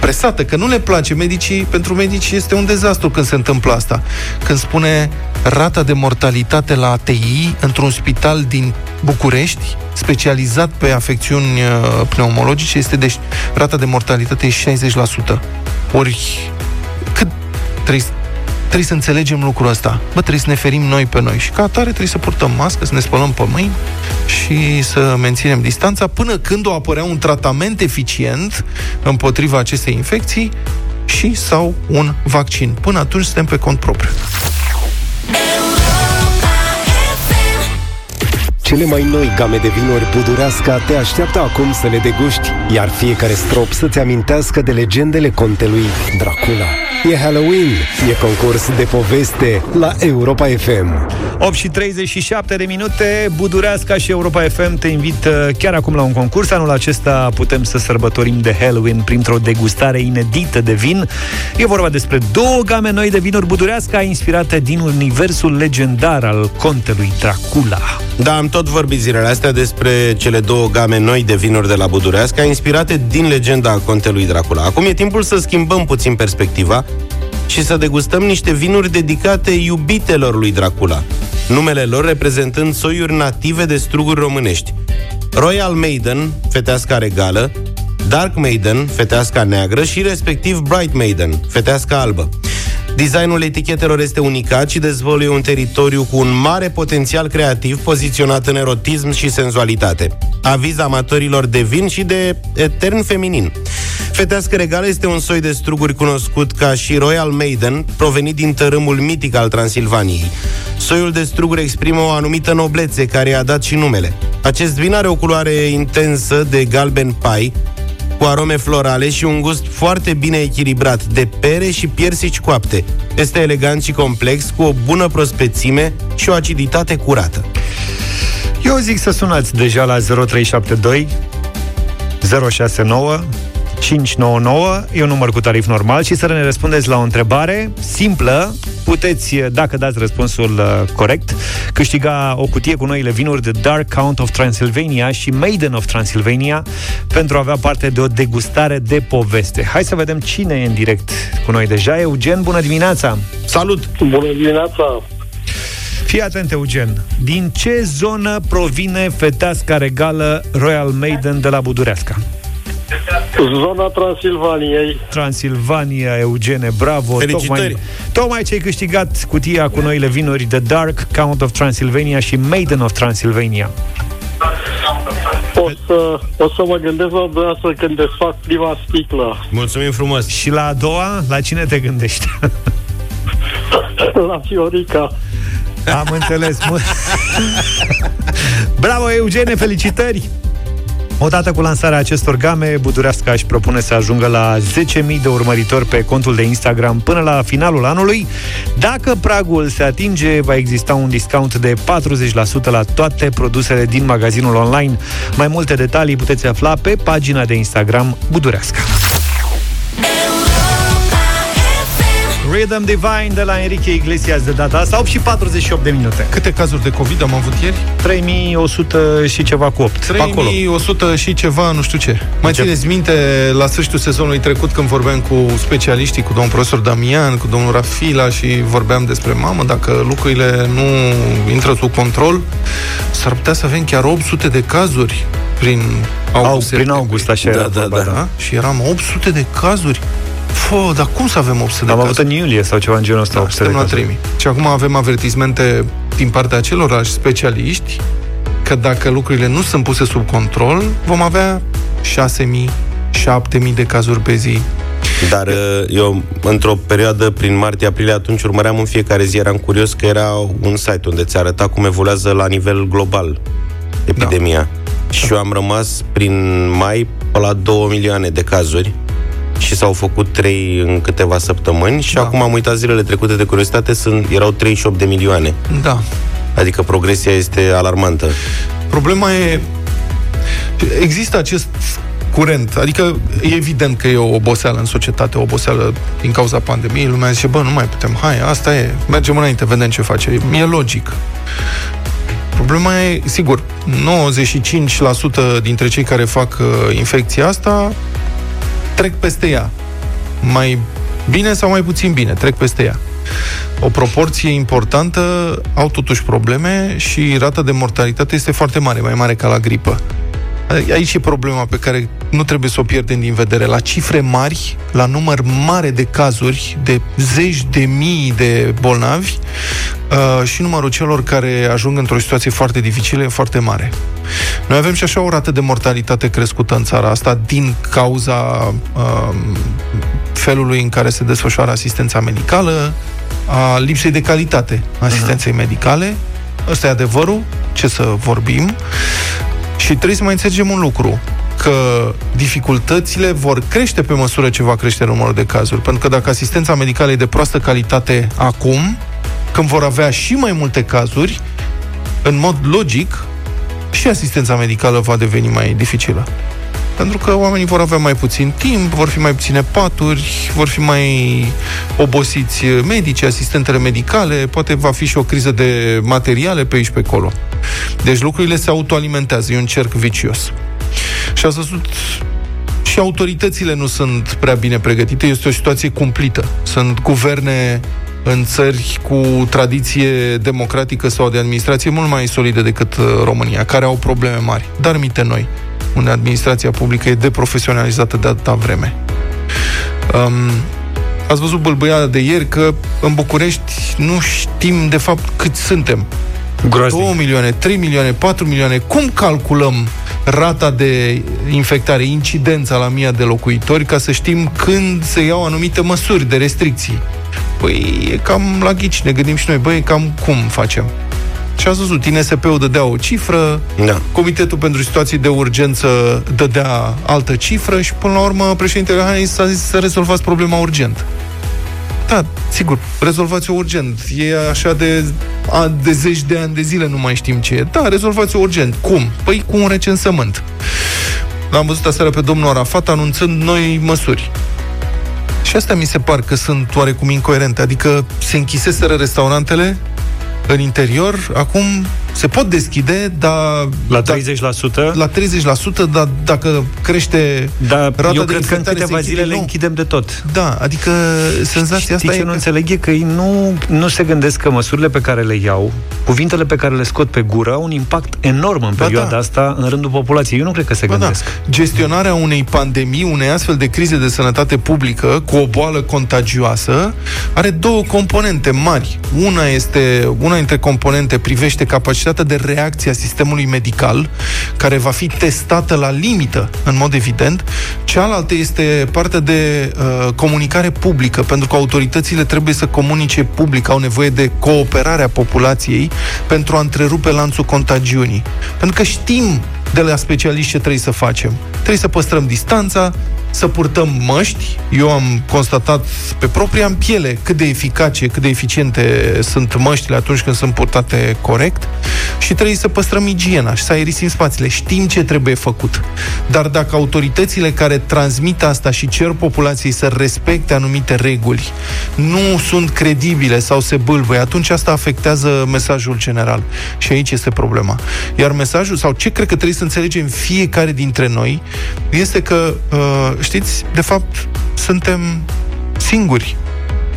presată, că nu le place medicii, pentru medici este un dezastru când se întâmplă asta. Când spune rata de mortalitate la ATI într-un spital din București, specializat pe afecțiuni uh, pneumologice, este de rata de mortalitate e 60%. Ori cât trebuie Trebuie să înțelegem lucrul ăsta. Bă, trebuie să ne ferim noi pe noi. Și ca atare trebuie să purtăm mască, să ne spălăm pe mâini și să menținem distanța până când o apărea un tratament eficient împotriva acestei infecții și sau un vaccin. Până atunci suntem pe cont propriu.
Cele mai noi game de vinuri Budureasca te așteaptă acum să le deguști, iar fiecare strop să-ți amintească de legendele contelui Dracula. E Halloween, e concurs de poveste la Europa FM.
8 și 37 de minute, Budureasca și Europa FM te invită chiar acum la un concurs. Anul acesta putem să sărbătorim de Halloween printr-o degustare inedită de vin. E vorba despre două game noi de vinuri Budureasca inspirate din universul legendar al contelui Dracula.
Da, am tot vorbit zilele astea despre cele două game noi de vinuri de la Budureasca, inspirate din legenda contelui Dracula. Acum e timpul să schimbăm puțin perspectiva și să degustăm niște vinuri dedicate iubitelor lui Dracula, numele lor reprezentând soiuri native de struguri românești. Royal Maiden, feteasca regală, Dark Maiden, feteasca neagră și respectiv Bright Maiden, feteasca albă. Designul etichetelor este unicat și dezvăluie un teritoriu cu un mare potențial creativ poziționat în erotism și senzualitate. Aviz amatorilor de vin și de etern feminin. Fetească regală este un soi de struguri cunoscut ca și Royal Maiden, provenit din tărâmul mitic al Transilvaniei. Soiul de struguri exprimă o anumită noblețe care i-a dat și numele. Acest vin are o culoare intensă de galben pai, cu arome florale și un gust foarte bine echilibrat de pere și piersici coapte. Este elegant și complex, cu o bună prospețime și o aciditate curată.
Eu zic să sunați deja la 0372 069 599, e un număr cu tarif normal și să ne răspundeți la o întrebare simplă. Puteți, dacă dați răspunsul uh, corect, câștiga o cutie cu noile vinuri de Dark Count of Transylvania și Maiden of Transylvania pentru a avea parte de o degustare de poveste. Hai să vedem cine e în direct cu noi deja. Eugen, bună dimineața!
Salut!
Bună dimineața!
Fii atent, Eugen. Din ce zonă provine feteasca regală Royal Maiden de la Budureasca?
Zona Transilvaniei.
Transilvania, Eugene, bravo.
Felicitări.
Tocmai, tocmai ce ai câștigat cutia cu noile vinuri The Dark, Count of Transylvania și Maiden of Transylvania.
O să, o să mă gândesc la dumneavoastră când desfac prima sticlă.
Mulțumim frumos!
Și la a doua, la cine te gândești?
la Fiorica.
Am înțeles. Bravo, Eugene, felicitări! Odată cu lansarea acestor game, Budureasca își propune să ajungă la 10.000 de urmăritori pe contul de Instagram până la finalul anului. Dacă pragul se atinge, va exista un discount de 40% la toate produsele din magazinul online. Mai multe detalii puteți afla pe pagina de Instagram Budureasca. Rhythm Divine de la Enrique Iglesias de data asta 8 și 48 de minute
Câte cazuri de COVID am avut ieri?
3100 și ceva cu 8
3100 acolo. și ceva, nu știu ce Mai
Ce?
țineți minte la sfârșitul sezonului trecut Când vorbeam cu specialiștii Cu domnul profesor Damian, cu domnul Rafila Și vorbeam despre mamă Dacă lucrurile nu intră sub control S-ar putea să avem chiar 800 de cazuri Prin august,
Prin august, așa
da,
era
da,
vorba,
da, da. Și eram 800 de cazuri Fă, dar cum să avem 800 de
Am
cazuri?
avut în iulie sau ceva în genul ăsta
Da,
800 de
suntem la
cazuri.
3000. Și acum avem avertismente din partea celorlalți specialiști că dacă lucrurile nu sunt puse sub control, vom avea 6000, 7000 de cazuri pe zi.
Dar uh, eu, într-o perioadă, prin martie-aprilie, atunci urmăream în fiecare zi, eram curios că era un site unde ți arăta cum evoluează la nivel global epidemia. Da. Și eu am rămas prin mai pe la 2 milioane de cazuri și s-au făcut 3 în câteva săptămâni și
Da.
acum am uitat zilele trecute de curiozitate, sunt, erau 38 de milioane.
Da.
Adică progresia este alarmantă.
Problema e... Există acest curent, adică e evident că e o oboseală în societate, o oboseală din cauza pandemiei, lumea zice, bă, nu mai putem, hai, asta e, mergem înainte, vedem ce face. E logic. Problema e, sigur, 95% dintre cei care fac uh, infecția asta trec peste ea. Mai bine sau mai puțin bine, trec peste ea. O proporție importantă au totuși probleme și rata de mortalitate este foarte mare, mai mare ca la gripă. Aici e problema pe care nu trebuie să o pierdem din vedere. La cifre mari, la număr mare de cazuri, de zeci de mii de bolnavi uh, și numărul celor care ajung într-o situație foarte dificilă e foarte mare. Noi avem și așa o rată de mortalitate crescută în țara asta din cauza uh, felului în care se desfășoară asistența medicală, a lipsei de calitate a asistenței medicale. Ăsta e adevărul, ce să vorbim. Și trebuie să mai înțelegem un lucru, că dificultățile vor crește pe măsură ce va crește numărul de cazuri. Pentru că dacă asistența medicală e de proastă calitate acum, când vor avea și mai multe cazuri, în mod logic, și asistența medicală va deveni mai dificilă. Pentru că oamenii vor avea mai puțin timp, vor fi mai puține paturi, vor fi mai obosiți medici, asistentele medicale, poate va fi și o criză de materiale pe aici pe acolo. Deci lucrurile se autoalimentează, e un cerc vicios. Și ați văzut și autoritățile nu sunt prea bine pregătite, este o situație cumplită. Sunt guverne în țări cu tradiție democratică sau de administrație mult mai solide decât uh, România, care au probleme mari, dar mite noi, unde administrația publică e deprofesionalizată de atâta vreme. Um, ați văzut bălbăiala de ieri că în București nu știm de fapt cât suntem.
Groaznic.
2 milioane, 3 milioane, 4 milioane. Cum calculăm rata de infectare, incidența la mia de locuitori, ca să știm când se iau anumite măsuri de restricții? Păi e cam la ghici, ne gândim și noi, băi, cam cum facem? Și ați văzut, INSP-ul dădea o cifră,
da.
Comitetul pentru Situații de Urgență dădea altă cifră și până la urmă președintele Iohannis s-a zis să rezolvați problema urgent. Da, sigur, rezolvați-o urgent. E așa de, a, de zeci de ani de zile, nu mai știm ce e. Da, rezolvați-o urgent. Cum? Păi cu un recensământ. L-am văzut aseară pe domnul Arafat anunțând noi măsuri. Și astea mi se par că sunt oarecum incoerente. Adică se închiseseră restaurantele în interior, acum se pot deschide, dar...
La 30%?
Da, la 30%, dar dacă crește
da,
rata
eu
de
cred că în câteva zile le închidem de tot.
Da, adică senzația
Știi
asta
ce
e
nu
că...
înțeleg e că ei nu, nu se gândesc că măsurile pe care le iau, cuvintele pe care le scot pe gură, au un impact enorm în
Ba
perioada
da.
asta în rândul populației. Eu nu cred că se
Ba da,
gândesc.
gestionarea unei pandemii, unei astfel de crize de sănătate publică cu o boală contagioasă are două componente mari. Una este una dintre componente privește capacitatea de reacție a sistemului medical, care va fi testată la limită, în mod evident. Cealaltă este partea de uh, comunicare publică, pentru că autoritățile trebuie să comunice public, au nevoie de cooperarea populației pentru a întrerupe lanțul contagiunii. Pentru că știm de la specialiști ce trebuie să facem. Trebuie să păstrăm distanța, să purtăm măști. Eu am constatat pe propria în piele cât de eficace, cât de eficiente sunt măștile atunci când sunt purtate corect și trebuie să păstrăm igiena și să aerisim spațiile. Știm ce trebuie făcut. Dar dacă autoritățile care transmit asta și cer populației să respecte anumite reguli nu sunt credibile sau se bâlbăie, atunci asta afectează mesajul general. Și aici este problema. Iar mesajul, sau ce cred că trebuie să înțelegem fiecare dintre noi, este că, uh, știți, de fapt, suntem singuri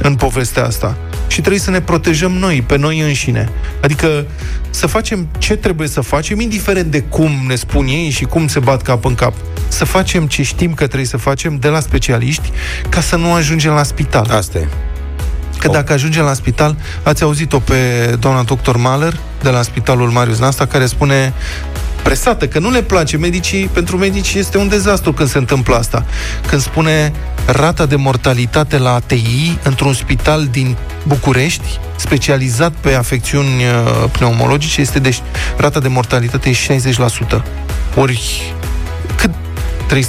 în povestea asta. Și trebuie să ne protejăm noi, pe noi înșine. Adică să facem ce trebuie să facem, indiferent de cum ne spun ei și cum se bat cap în cap. Să facem ce știm că trebuie să facem de la specialiști ca să nu ajungem la spital.
Asta e.
Că dacă ajungem la spital, ați auzit-o pe doamna doctor Mahler de la Spitalul Marius Nasta, care spune presată, că nu le place medicii, pentru medici este un dezastru când se întâmplă asta. Când spune rata de mortalitate la ATI într-un spital din București, specializat pe afecțiuni uh, pneumologice, este de rata de mortalitate e 60%. Ori cât trebuie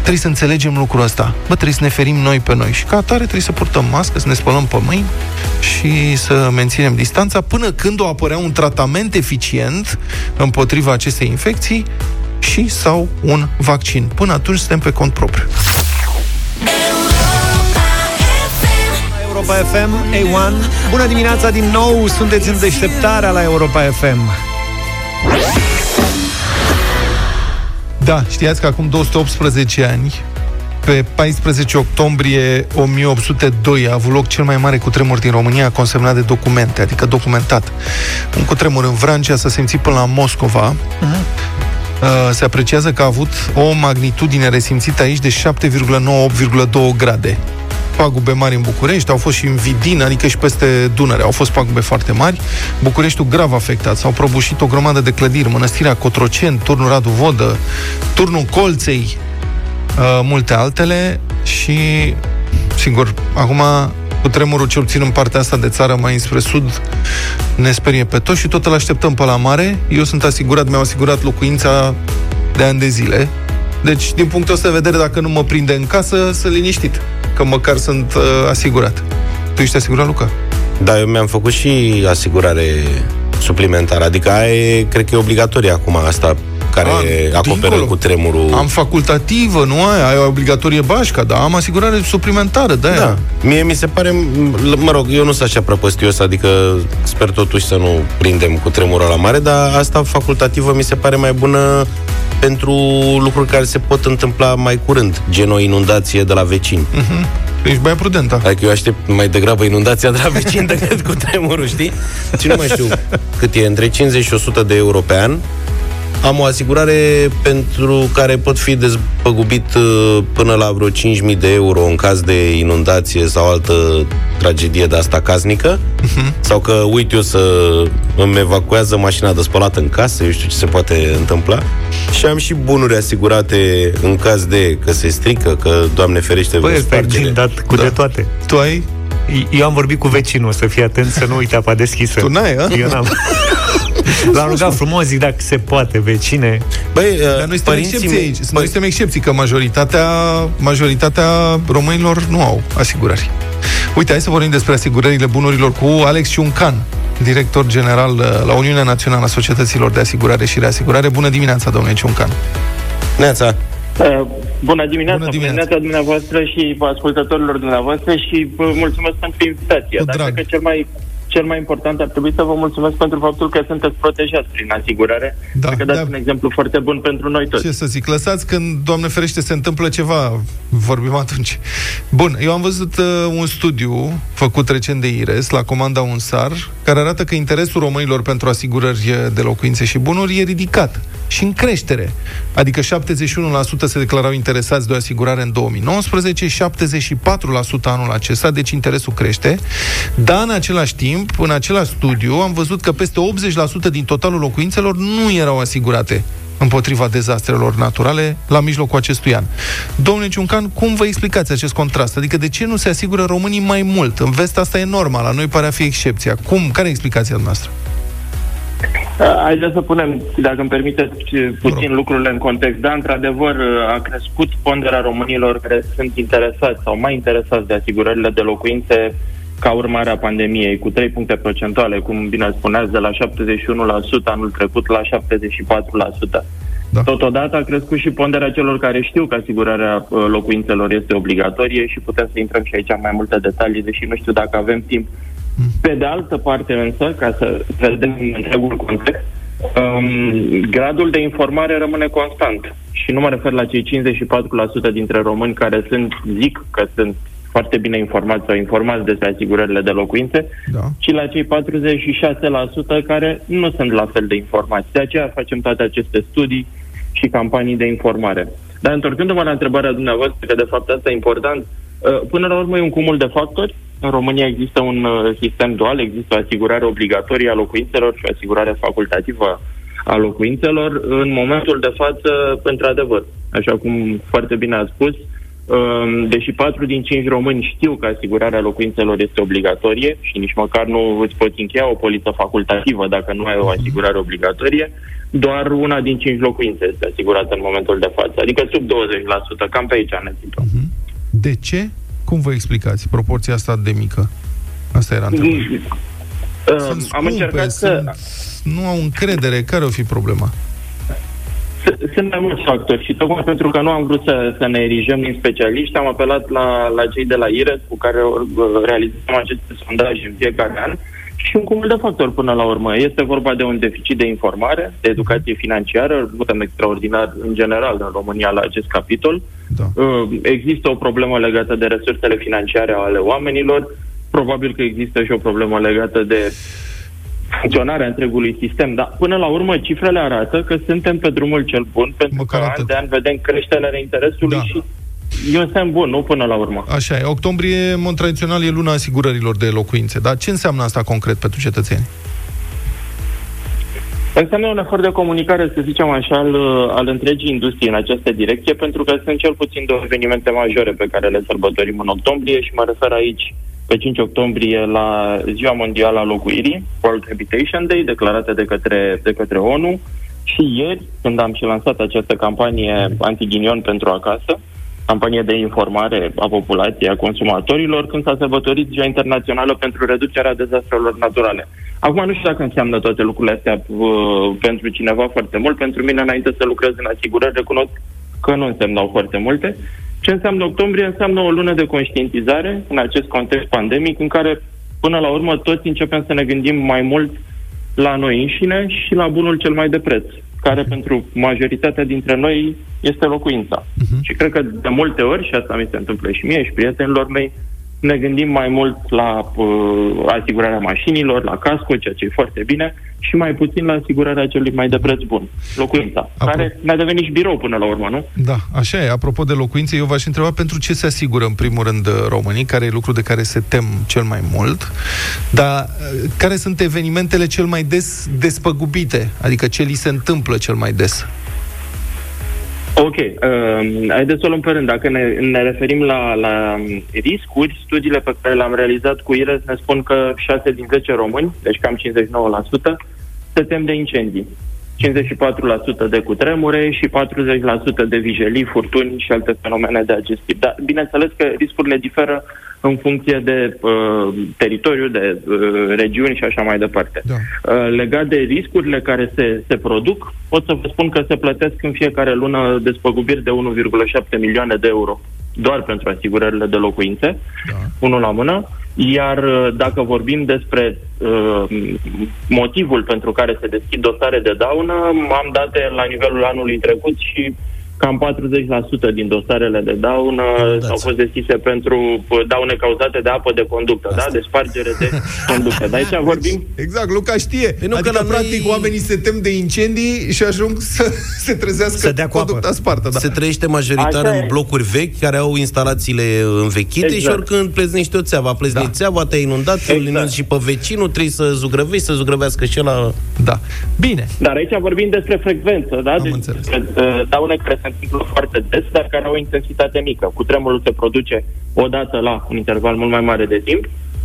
Trebuie să înțelegem lucrul ăsta. Bă, trebuie să ne ferim noi pe noi. Și ca atare trebuie să purtăm mască, să ne spălăm pe mâini și să menținem distanța până când o apărea un tratament eficient împotriva acestei infecții și sau un vaccin. Până atunci suntem pe cont propriu.
Europa FM, A1 Bună dimineața din nou, sunteți în deșteptarea la Europa FM
Da, știați că acum 218 ani, pe 14 octombrie 1802 a avut loc cel mai mare cutremur din România, consemnat de documente, adică documentat. Un cutremur în Vrancea s-a simțit până la Moscova. Uh-huh. Se apreciază că a avut o magnitudine resimțită aici de 7,9-8,2 grade pagube mari în București, au fost și în Vidin, adică și peste Dunăre, au fost pagube foarte mari. Bucureștiul grav afectat, s-au prăbușit o grămadă de clădiri, Mănăstirea Cotroceni, Turnul Radu Vodă, Turnul Colței, uh, multe altele și, sigur, acum cu tremurul cel puțin în partea asta de țară mai înspre sud ne sperie pe toți și tot îl așteptăm pe la mare. Eu sunt asigurat, mi-au asigurat locuința de ani de zile. Deci, din punctul ăsta de vedere, dacă nu mă prinde în casă, să liniștit că măcar sunt uh, asigurat. Tu ești asigurat, Luca?
Da, eu mi-am făcut și asigurare suplimentară. Adică aia e, cred că e obligatorie acum asta care
A,
acoperă
dincolo.
cu tremurul.
Am facultativă, nu aia, ai obligatorie bașca, dar am asigurare suplimentară, de
Da. Mie mi se pare, m- mă rog, eu nu sunt așa prăpăstios, adică sper totuși să nu prindem cu tremurul la mare, dar asta facultativă mi se pare mai bună pentru lucruri care se pot întâmpla mai curând, gen o inundație de la vecini.
Mhm. Ești mai prudentă.
Adică eu aștept mai degrabă inundația de la vecin decât cu tremurul, știi? Și nu mai știu cât e, între 50 și 100 de euro pe an am o asigurare pentru care pot fi despăgubit uh, până la vreo 5.000 de euro în caz de inundație sau altă tragedie de asta casnică uh-huh. sau că uit eu să îmi evacuează mașina de spălat în casă, eu știu ce se poate întâmpla și am și bunuri asigurate în caz de că se strică, că Doamne ferește
Băi, stai dat cu da. de toate.
Tu ai?
Eu am vorbit cu vecinul, să fii atent să nu uite apa deschisă.
Tu n-ai, a?
Eu n-am. L-am rugat frumos, zic dacă se poate, vecine.
Băi, uh, Dar noi suntem excepții aici. Băi. Noi suntem excepții, că majoritatea, majoritatea românilor nu au asigurări. Uite, hai să vorbim despre asigurările bunurilor cu Alex Ciuncan, director general uh, la Uniunea Națională a Societăților de Asigurare și Reasigurare. Bună dimineața, domnule Ciuncan!
Neața!
Uh, bună dimineața, bună dimineața dumneavoastră și ascultătorilor dumneavoastră și mulțumesc pentru invitație. Dar că cel mai cel mai important ar trebui să vă mulțumesc pentru faptul că sunteți protejați prin asigurare. Da, că dați da. un exemplu foarte bun pentru noi toți.
Ce să zic, lăsați când, Doamne ferește, se întâmplă ceva, vorbim atunci. Bun, eu am văzut uh, un studiu făcut recent de IRES la comanda UNSAR, care arată că interesul românilor pentru asigurări de locuințe și bunuri e ridicat și în creștere. Adică 71% se declarau interesați de o asigurare în 2019, 74% anul acesta, deci interesul crește. Dar în același timp, în același studiu, am văzut că peste 80% din totalul locuințelor nu erau asigurate împotriva dezastrelor naturale la mijlocul acestui an. Domnule Ciuncan, cum vă explicați acest contrast? Adică de ce nu se asigură românii mai mult? În vest asta e normal, la noi pare a fi excepția. Cum? Care e explicația noastră?
Haideți să punem, dacă îmi permiteți, puțin lucrurile în context. Da, într-adevăr, a crescut ponderea românilor care sunt interesați sau mai interesați de asigurările de locuințe ca urmare a pandemiei, cu 3 puncte procentuale, cum bine spuneați, de la 71% anul trecut la 74%. Da. Totodată a crescut și ponderea celor care știu că asigurarea uh, locuințelor este obligatorie și putem să intrăm și aici în mai multe detalii, deși nu știu dacă avem timp pe de altă parte însă, ca să vedem întregul context, um, gradul de informare rămâne constant. Și nu mă refer la cei 54% dintre români care sunt, zic că sunt foarte bine informați sau informați despre asigurările de locuințe, da. ci la cei 46% care nu sunt la fel de informați. De aceea facem toate aceste studii și campanii de informare. Dar întorcându-mă la întrebarea dumneavoastră, că de fapt asta e important, uh, până la urmă e un cumul de factori în România există un uh, sistem dual, există o asigurare obligatorie a locuințelor și o asigurare facultativă a locuințelor. În momentul de față, într-adevăr, așa cum foarte bine a spus, um, deși 4 din 5 români știu că asigurarea locuințelor este obligatorie și nici măcar nu îți poți încheia o poliță facultativă dacă nu ai o asigurare obligatorie, doar una din 5 locuințe este asigurată în momentul de față, adică sub 20%, cam pe aici ne situăm. Mhm.
De ce cum vă explicați proporția asta de mică? Asta era întrebarea. Uh, sunt scumpe, am încercat sunt, să... Nu au încredere. Care o fi problema?
Sunt mai mulți factori și tocmai pentru că nu am vrut să, să ne erijăm din specialiști, am apelat la, la cei de la IRES cu care uh, realizăm aceste sondaje în fiecare an și un cumul de factori până la urmă. Este vorba de un deficit de informare, de educație financiară, nu suntem extraordinar în general în România la acest capitol. Da. Uh, există o problemă legată de resursele financiare ale oamenilor, probabil că există și o problemă legată de funcționarea întregului sistem, dar până la urmă cifrele arată că suntem pe drumul cel bun, pentru Măcar că an de an vedem creșterea interesului da. și E un semn bun, nu până la urmă.
Așa e. Octombrie, în mod tradițional, e luna asigurărilor de locuințe. Dar ce înseamnă asta concret pentru cetățeni?
Înseamnă un efort de comunicare, să zicem așa, al, al întregii industrie în această direcție, pentru că sunt cel puțin două evenimente majore pe care le sărbătorim în octombrie și mă refer aici pe 5 octombrie la Ziua Mondială a Locuirii, World Habitation Day, declarată de către, de către ONU, și ieri, când am și lansat această campanie antighinion pentru acasă, campanie de informare a populației, a consumatorilor, când s-a sărbătorit Ziua Internațională pentru reducerea dezastrelor naturale. Acum nu știu dacă înseamnă toate lucrurile astea uh, pentru cineva foarte mult. Pentru mine, înainte să lucrez în asigurări, recunosc că nu însemnau foarte multe. Ce înseamnă octombrie? Înseamnă o lună de conștientizare în acest context pandemic, în care, până la urmă, toți începem să ne gândim mai mult la noi înșine și la bunul cel mai de preț, care pentru majoritatea dintre noi este locuința. Uh-huh. Și cred că de multe ori, și asta mi se întâmplă și mie și prietenilor mei, ne gândim mai mult la uh, asigurarea mașinilor, la casco, ceea ce e foarte bine, și mai puțin la asigurarea celui mai de preț bun, locuința, Apro- care ne-a devenit și birou până la urmă, nu?
Da, așa e. Apropo de locuințe, eu v-aș întreba pentru ce se asigură, în primul rând, românii, care e lucru de care se tem cel mai mult, dar uh, care sunt evenimentele cel mai des despăgubite, adică ce li se întâmplă cel mai des?
Ok, uh, haideți să o luăm pe rând. Dacă ne, ne referim la, la riscuri, studiile pe care le-am realizat cu IRES ne spun că 6 din 10 români, deci cam 59%, se tem de incendii. 54% de cutremure și 40% de vijelii, furtuni și alte fenomene de acest tip. Dar bineînțeles că riscurile diferă în funcție de uh, teritoriu, de uh, regiuni și așa mai departe. Da. Uh, legat de riscurile care se, se produc, pot să vă spun că se plătesc în fiecare lună despăgubiri de 1,7 milioane de euro doar pentru asigurările de locuințe, da. unul la mână, iar uh, dacă vorbim despre uh, motivul pentru care se deschid dosare de daună, am date la nivelul anului trecut și cam 40% din dosarele de daună Dați. au fost deschise pentru uh, daune cauzate de apă de conductă, Asta. da? De spargere de conductă. Dar aici vorbim...
Exact, Luca știe. Păi nu, adică, că la practic, noi... oamenii se tem de incendii și ajung să se trezească să dea conducta spartă. Da.
Se trăiește majoritar Așa în blocuri vechi, care au instalațiile învechite exact. și oricând pleznești o țeavă, pleznești da. țeava, te-ai inundat, exact. și pe vecinul, trebuie să zugrăvești, să zugrăvească și la...
Da. Bine.
Dar aici vorbim despre frecvență, da?
Am
deci,
înțeles.
Uh, daune care se întâmplă foarte des, dar care au o intensitate mică. Cu tremurul se produce odată la un interval mult mai mare de timp,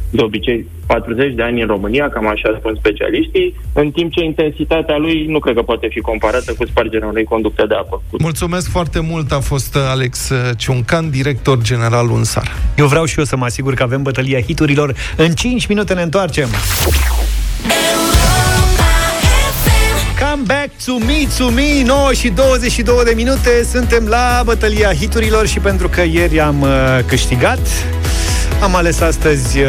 de obicei 40 de ani în România, cam așa spun specialiștii, în timp ce intensitatea lui nu cred că poate fi comparată cu spargerea unei conducte de apă.
Mulțumesc foarte mult, a fost uh, Alex uh, Ciuncan, director general UNSAR.
Eu vreau și eu să mă asigur că avem bătălia hiturilor. În 5 minute ne întoarcem. Come back to me, to me 9 și 22 de minute. Suntem la bătălia hiturilor Și pentru că ieri am uh, câștigat Am ales astăzi uh,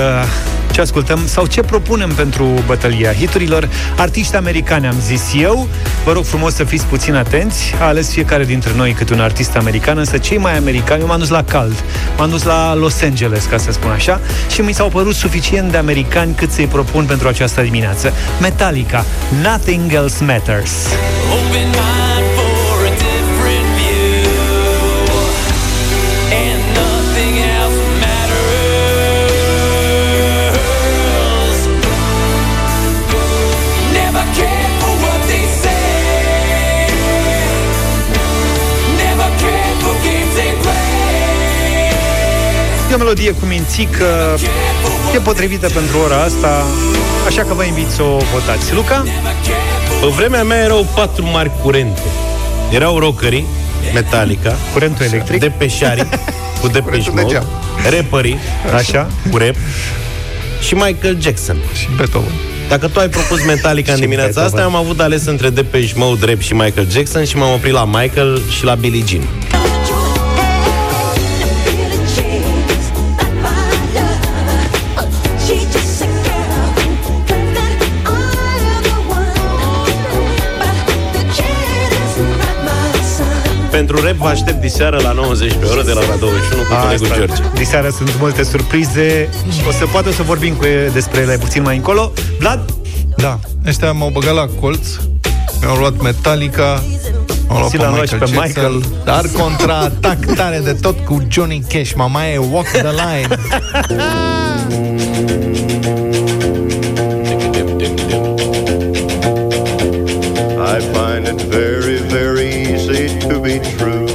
ce ascultăm sau ce propunem pentru bătălia hiturilor. Artiști americani am zis eu. Vă rog frumos să fiți puțin atenți. A ales fiecare dintre noi câte un artist american, însă cei mai americani, eu m-am dus la cald, m-am dus la Los Angeles, ca să spun așa, și mi s-au părut suficient de americani cât să-i propun pentru această dimineață. Metallica, Nothing Else Matters. Open o melodie cu mințică, e potrivită pentru ora asta, așa că vă invit să o votați. Luca?
Pe vremea mea erau patru mari curente. Erau rockerii, Metallica,
curentul electric,
de peșari, cu Depeche Mode, rapperii,
așa,
cu rap, și Michael Jackson.
Și Beethoven.
Dacă tu ai propus Metallica în dimineața asta, am avut ales între Depeche Mode, rap și Michael Jackson și m-am oprit la Michael și la Billie Jean. Pentru rap vă aștept diseară la 90 pe oră de la ora 21 cu colegul George.
Diseară sunt multe surprize. O să poate să vorbim cu ele despre ele puțin mai încolo. Vlad?
Da, ăștia m-au băgat la colț. Mi-au luat Metallica,
am luat pe Michael, pe Jackson, Michael.
Dar contra-atac tare de tot cu Johnny Cash Mama e Walk the Line be true.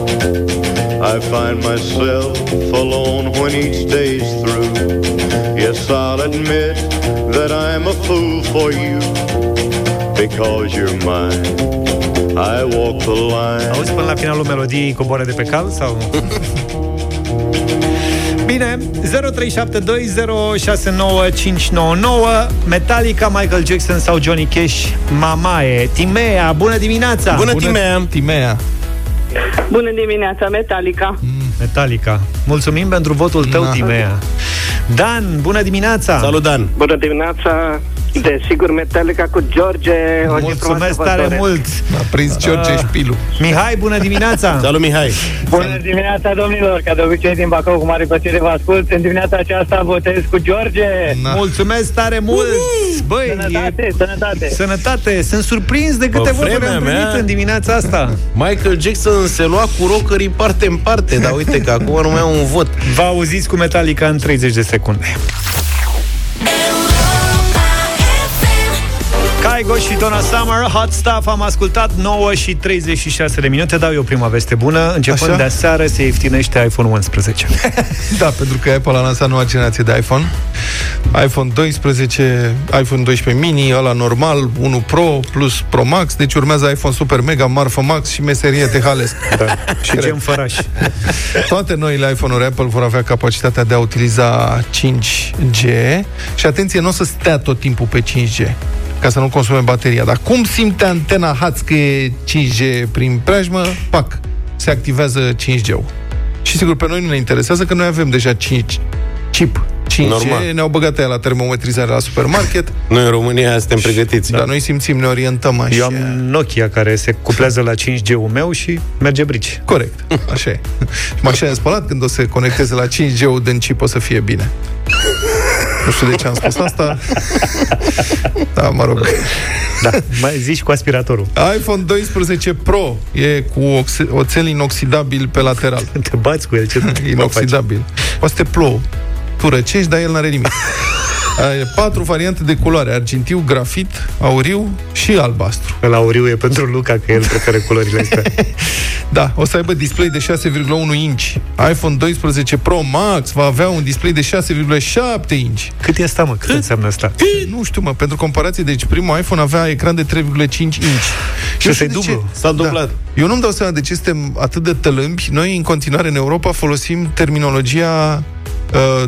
I find myself alone when each day's through. Yes, I'll admit that I'm a fool for you. Because you're mine. I walk the line.
Auzi până la finalul melodiei coboară de pe cal sau... Bine, 0372069599 Metallica, Michael Jackson sau Johnny Cash Mamae, Timea, bună dimineața!
Bună, bună Timea!
Timea
Bună dimineața, Metallica. Mm,
Metallica, mulțumim pentru votul tău, Na. Timea. Dan, bună dimineața.
Salut Dan.
Bună dimineața,
Desigur, Metallica cu George. O zi frumoasă
Mulțumesc
vă
tare
doresc.
mult!
A prins George
Ah.
șpilul.
Mihai, bună dimineața!
Salut, Mihai!
Bună dimineața, domnilor! Ca de obicei din Bacău, cu mare plăcere vă ascult. În dimineața aceasta votez cu George.
Mulțumesc tare mult! Băi,
Sănătate,
e...
sănătate!
Sănătate! Sunt surprins de câte
Pe
voturi
vremea
am primit
mea-
în dimineața asta.
Michael Jackson se lua cu rockerii parte în parte, dar uite că acum nu mai au un vot.
Vă auziți cu Metallica în 30 de secunde. Kaigo și Donna Summer, Hot Stuff, am ascultat 9 și 36 de minute. Dau eu prima veste bună. Începând
Așa?
de aseară se ieftinește iPhone 11.
Da, pentru că Apple a lansat noua generație de iPhone. iPhone 12, iPhone 12 mini, ăla normal, 1 Pro plus Pro Max, deci urmează iPhone Super Mega, Marfă Max și meserie tehalesc. Da.
și gem făraș.
Toate noile iPhone-uri Apple vor avea capacitatea de a utiliza 5G și atenție, nu o să stea tot timpul pe 5G ca să nu consume bateria. Dar cum simte antena HATS că e 5G prin preajmă, pac, se activează 5G-ul. Și sigur, pe noi nu ne interesează că noi avem deja 5 chip 5G,
Normal.
ne-au băgat aia la termometrizare la supermarket.
Noi în România suntem pregătiți.
Da, noi simțim, ne orientăm așa.
Eu am Nokia care se cuplează la 5G-ul meu și merge brici.
Corect, așa e. Și mașina de spălat, când o să se conecteze la 5G-ul din chip, o să fie bine. Nu știu de ce am spus asta. Da, mă rog.
Da, mai zici cu aspiratorul.
iPhone 12 Pro e cu ox- oțel inoxidabil pe lateral.
Te bați cu el, ce
Inoxidabil. Poate să te plouă. Tu răcești, dar el n-are nimic. Are patru variante de culoare. Argintiu, grafit, auriu și albastru.
La auriu e pentru Luca, că el preferă culorile astea.
Da, o să aibă display de 6,1 inch. iPhone 12 Pro Max va avea un display de 6,7 inch.
Cât e asta, mă? Cât înseamnă asta?
Nu știu, mă, pentru comparație, deci primul iPhone avea ecran de 3,5 inch.
Și
Eu
ăsta e
știu de
dublu.
ce-
S-a dublat.
Eu nu-mi dau seama de ce suntem atât de tălâmbi. Noi, în continuare, în Europa, folosim terminologia Uh,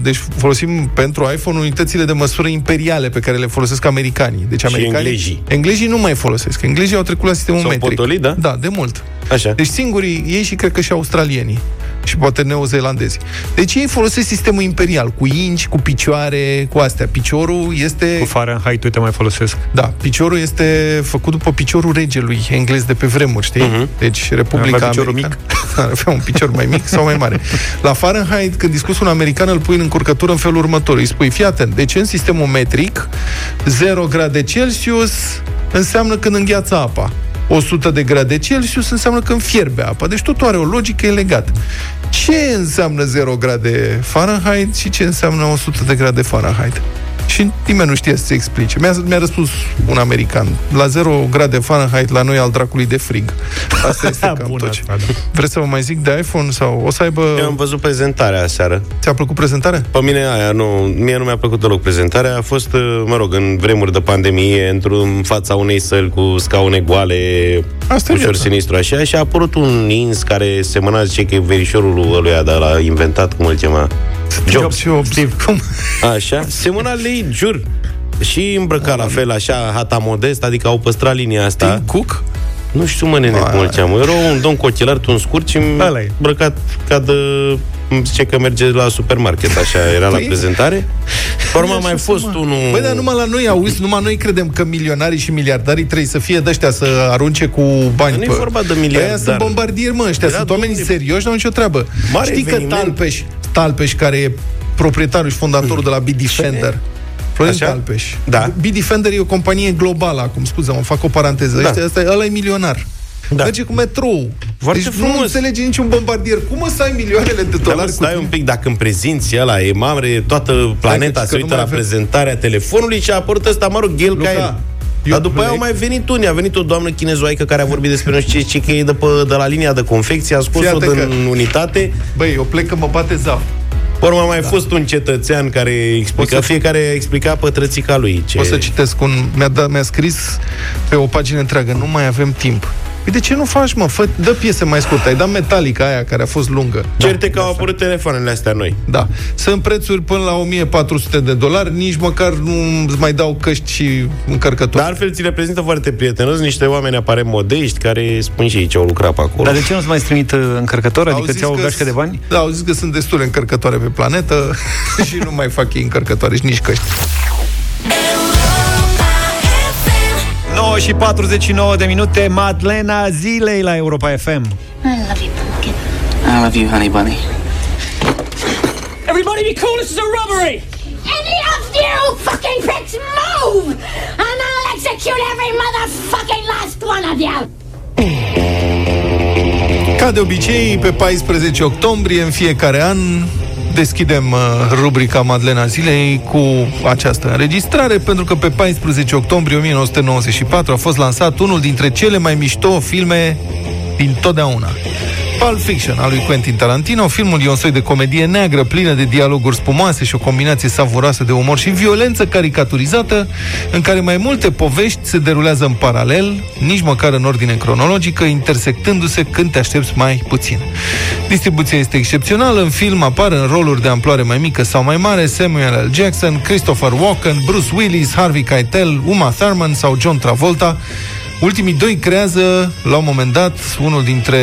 deci folosim pentru iPhone unitățile de măsură imperiale pe care le folosesc americanii. Deci
Și
americanii,
englezii.
englezii nu mai folosesc. Englezii au trecut la sistemul
S-au
metric.
potolit, da?
Da, de mult.
Așa.
Deci singurii, ei și cred că și australienii și poate neozelandezi. Deci ei folosesc sistemul imperial, cu inci, cu picioare, cu astea. Piciorul este...
Cu Fahrenheit, uite, mai folosesc.
Da, piciorul este făcut după piciorul regelui englez de pe vremuri, știi?
Mhm.
Uh-huh. Deci Republica
Avea piciorul
Americană avea un picior mai mic sau mai mare. La Fahrenheit, când discuți un american, îl pui în încurcătură în felul următor. Îi spui, fii atent, deci în sistemul metric, 0 grade Celsius înseamnă când îngheață apa. 100 de grade Celsius înseamnă când fierbe apa. Deci totul are o logică, e legat. Ce înseamnă 0 grade Fahrenheit și ce înseamnă 100 de grade Fahrenheit? Și nimeni nu știe să-ți explice. Mi-a, mi-a răspuns un american. La 0 grade Fahrenheit, la noi al dracului de frig. Asta este cam
Bună
tot ce.
asta, da.
Vreți să vă mai zic de iPhone? sau O să aibă...
Eu am văzut prezentarea aseară.
Ți-a plăcut prezentarea?
Pe mine aia, nu, mie nu mi-a plăcut deloc prezentarea. A fost, uh, mă rog, în vremuri de pandemie, într-un fața unei săli cu scaune goale,
Asta e
ușor
viața.
sinistru așa, și a apărut un ins care semăna, zice că e verișorul lui ăluia, dar l-a inventat, cum îl chema?
Jobs. Jobs. Cum?
Așa, semăna lei, jur. Și îmbrăcat la fel, așa, hata modest, adică au păstrat linia asta.
Tim Cook?
Nu știu, mă, nene, cum îl cheamă. Era un domn cu ochelari, un scurt și
Ăla e.
îmbrăcat ca de... îmi zice că merge la supermarket, așa era la
Păi-
prezentare. Pe urmă a mai fost unul...
Băi, dar numai la noi, auzi, numai noi credem că milionarii și miliardarii trebuie să fie de să arunce cu bani.
Nu e
pe-
vorba de
Ăia
miliardari.
sunt bombardieri, mă, ăștia
Era
sunt oameni
domnul-
serioși, n-au nicio treabă.
Mare
Știi că
eveniment.
Talpeș, Talpeș, care e proprietarul și fondatorul de la B-Defender, Florin
Așa?
Talpeș.
Da.
B-Defender e o companie globală, acum scuze, mă fac o paranteză.
Da.
Ăștia, ăsta, ăla e milionar.
Da.
Merge cu metrou.
Foarte
deci
frumos.
nu înțelege niciun bombardier. Cum o să ai milioanele de
Dar mă,
dolari cu
stai
tine?
un pic, dacă în prezinți ăla e mare, toată planeta
că
se
nu
uită
mai
la
avem-
prezentarea telefonului și a apărut ăsta, mă rog, ghel
Luca,
ca el.
eu
Dar după aia
plec.
au mai venit unii. A venit o doamnă chinezoaică care a vorbit despre nu știu ce, ce că e de, pe, de la linia de confecție, a scos-o
Fii atent
din
că-
unitate.
Băi, eu plec că mă bate zaf.
Pe urmă a mai fost un cetățean care explica,
O să-
fiecare explica pătrățica lui. Ce...
O să citesc un... Mi-a, dat, mi-a scris pe o pagină întreagă, nu mai avem timp. Păi de ce nu faci, mă? Fă, dă piese mai scurte. Ai dat Metallica aia care a fost lungă.
Certe că au apărut telefoanele astea noi.
Da. Sunt prețuri până la 1400 de dolari, nici măcar nu îți mai dau căști și încărcători.
Dar altfel ți le prezintă foarte prietenos niște oameni aparent modești care spun și ei ce au lucrat pe acolo.
Dar de ce nu-ți mai trimit uh, încărcător?
Au
Adică
zis
ți iau o
că
gașcă de bani?
Da, au zis că sunt destule încărcătoare pe planetă și nu mai fac ei încărcătoare și nici căști.
9 și 49 de minute, Madlena zilei la Europa FM.
I love you, pumpkin. I love you, honey bunny.
Everybody be cool, this is a robbery!
Any of you fucking pricks move! And I'll execute every motherfucking last one of you!
Ca de obicei, pe 14 octombrie, în fiecare an, deschidem uh, rubrica Madlena Zilei cu această înregistrare, pentru că pe 14 octombrie 1994 a fost lansat unul dintre cele mai mișto filme din totdeauna. Pulp Fiction al lui Quentin Tarantino. Filmul e un soi de comedie neagră, plină de dialoguri spumoase și o combinație savuroasă de umor și violență caricaturizată, în care mai multe povești se derulează în paralel, nici măcar în ordine cronologică, intersectându-se când te aștepți mai puțin. Distribuția este excepțională. În film apar în roluri de amploare mai mică sau mai mare Samuel L. Jackson, Christopher Walken, Bruce Willis, Harvey Keitel, Uma Thurman sau John Travolta, Ultimii doi creează, la un moment dat, unul dintre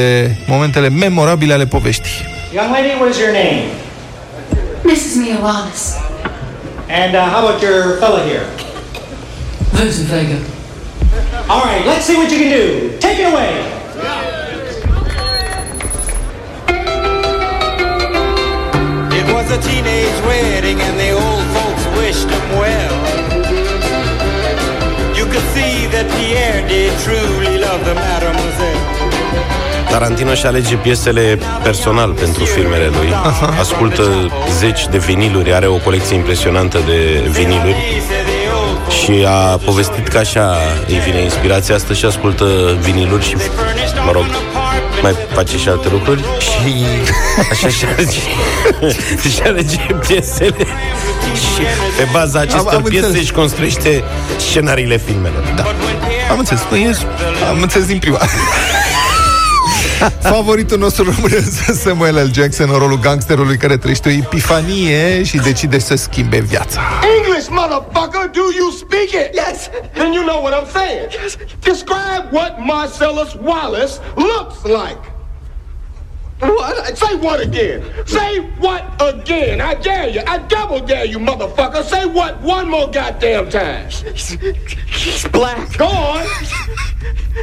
momentele memorabile ale poveștii.
Young lady, what is your name?
Mrs. Mia Wallace.
And uh, how about your fella here?
Vincent Vega.
All right, let's see what you can do. Take it away.
It was a teenage wedding and the old folks wished them well. You could see that Pierre did truly love the mademoiselle.
Tarantino și alege piesele personal pentru filmele lui. Ascultă zeci de viniluri, are o colecție impresionantă de viniluri și a povestit că așa îi vine inspirația asta și ascultă viniluri și, mă rog, mai face și alte lucruri și așa și alege, și alege piesele și pe baza acestor
Am- am
piese
înțeles.
își construiește scenariile filmelor.
Da. Am înțeles. Păi, ești- am înțeles din prima. Favoritul nostru rămâne Samuel L. Jackson în rolul gangsterului care trăiește o epifanie și decide să schimbe viața.
English, motherfucker, do you speak it? Yes. Then you know what I'm saying. Yes. Describe what Marcellus Wallace looks like. What? Say what again? Say what again? I dare you. I double dare you, motherfucker. Say what one more goddamn time. He's, he's black. Go on.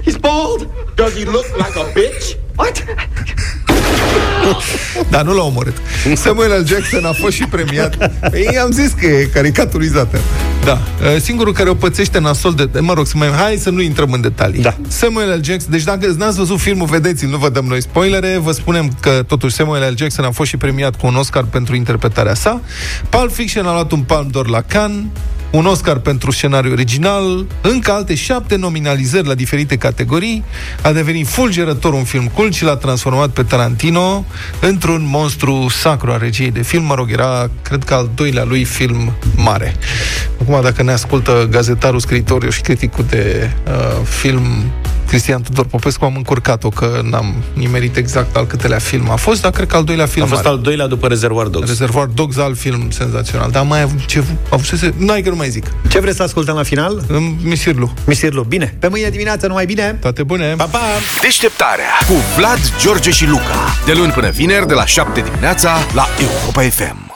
He's bald. Does he look like a bitch? What?
Dar nu l-a omorât. Samuel L. Jackson a fost și premiat. Ei, am zis că e caricaturizată. Da. Uh, Singurul care o pățește nasol de... Mă rog, să mai... Hai să nu intrăm în detalii. Da. Samuel L. Jackson... Deci dacă n-ați văzut filmul, vedeți-l, nu vă dăm noi spoilere. Vă spunem că totuși Samuel L. Jackson a fost și premiat cu un Oscar pentru interpretarea sa. Pulp Fiction a luat un Palm d'Or la Cannes un Oscar pentru scenariu original, încă alte șapte nominalizări la diferite categorii, a devenit fulgerător un film cult și l-a transformat pe Tarantino într-un monstru sacru a regiei de film. Mă rog, era, cred că, al doilea lui film mare. Acum, dacă ne ascultă gazetarul, scriitorul și criticul de uh, film Cristian Tudor Popescu, am încurcat-o că n-am nimerit exact al câtelea film a fost, dar cred că al doilea film
A fost
mare.
al doilea după Reservoir Dogs.
Reservoir Dogs, alt film senzațional. Dar mai avut ce... Avusese... N-ai că nu mai zic.
Ce vreți să ascultăm la final?
Misirlu.
Misirlu, bine. Pe mâine dimineață numai bine.
Toate bune.
Pa, pa!
Deșteptarea cu Vlad, George și Luca. De luni până vineri, de la 7 dimineața, la Europa FM.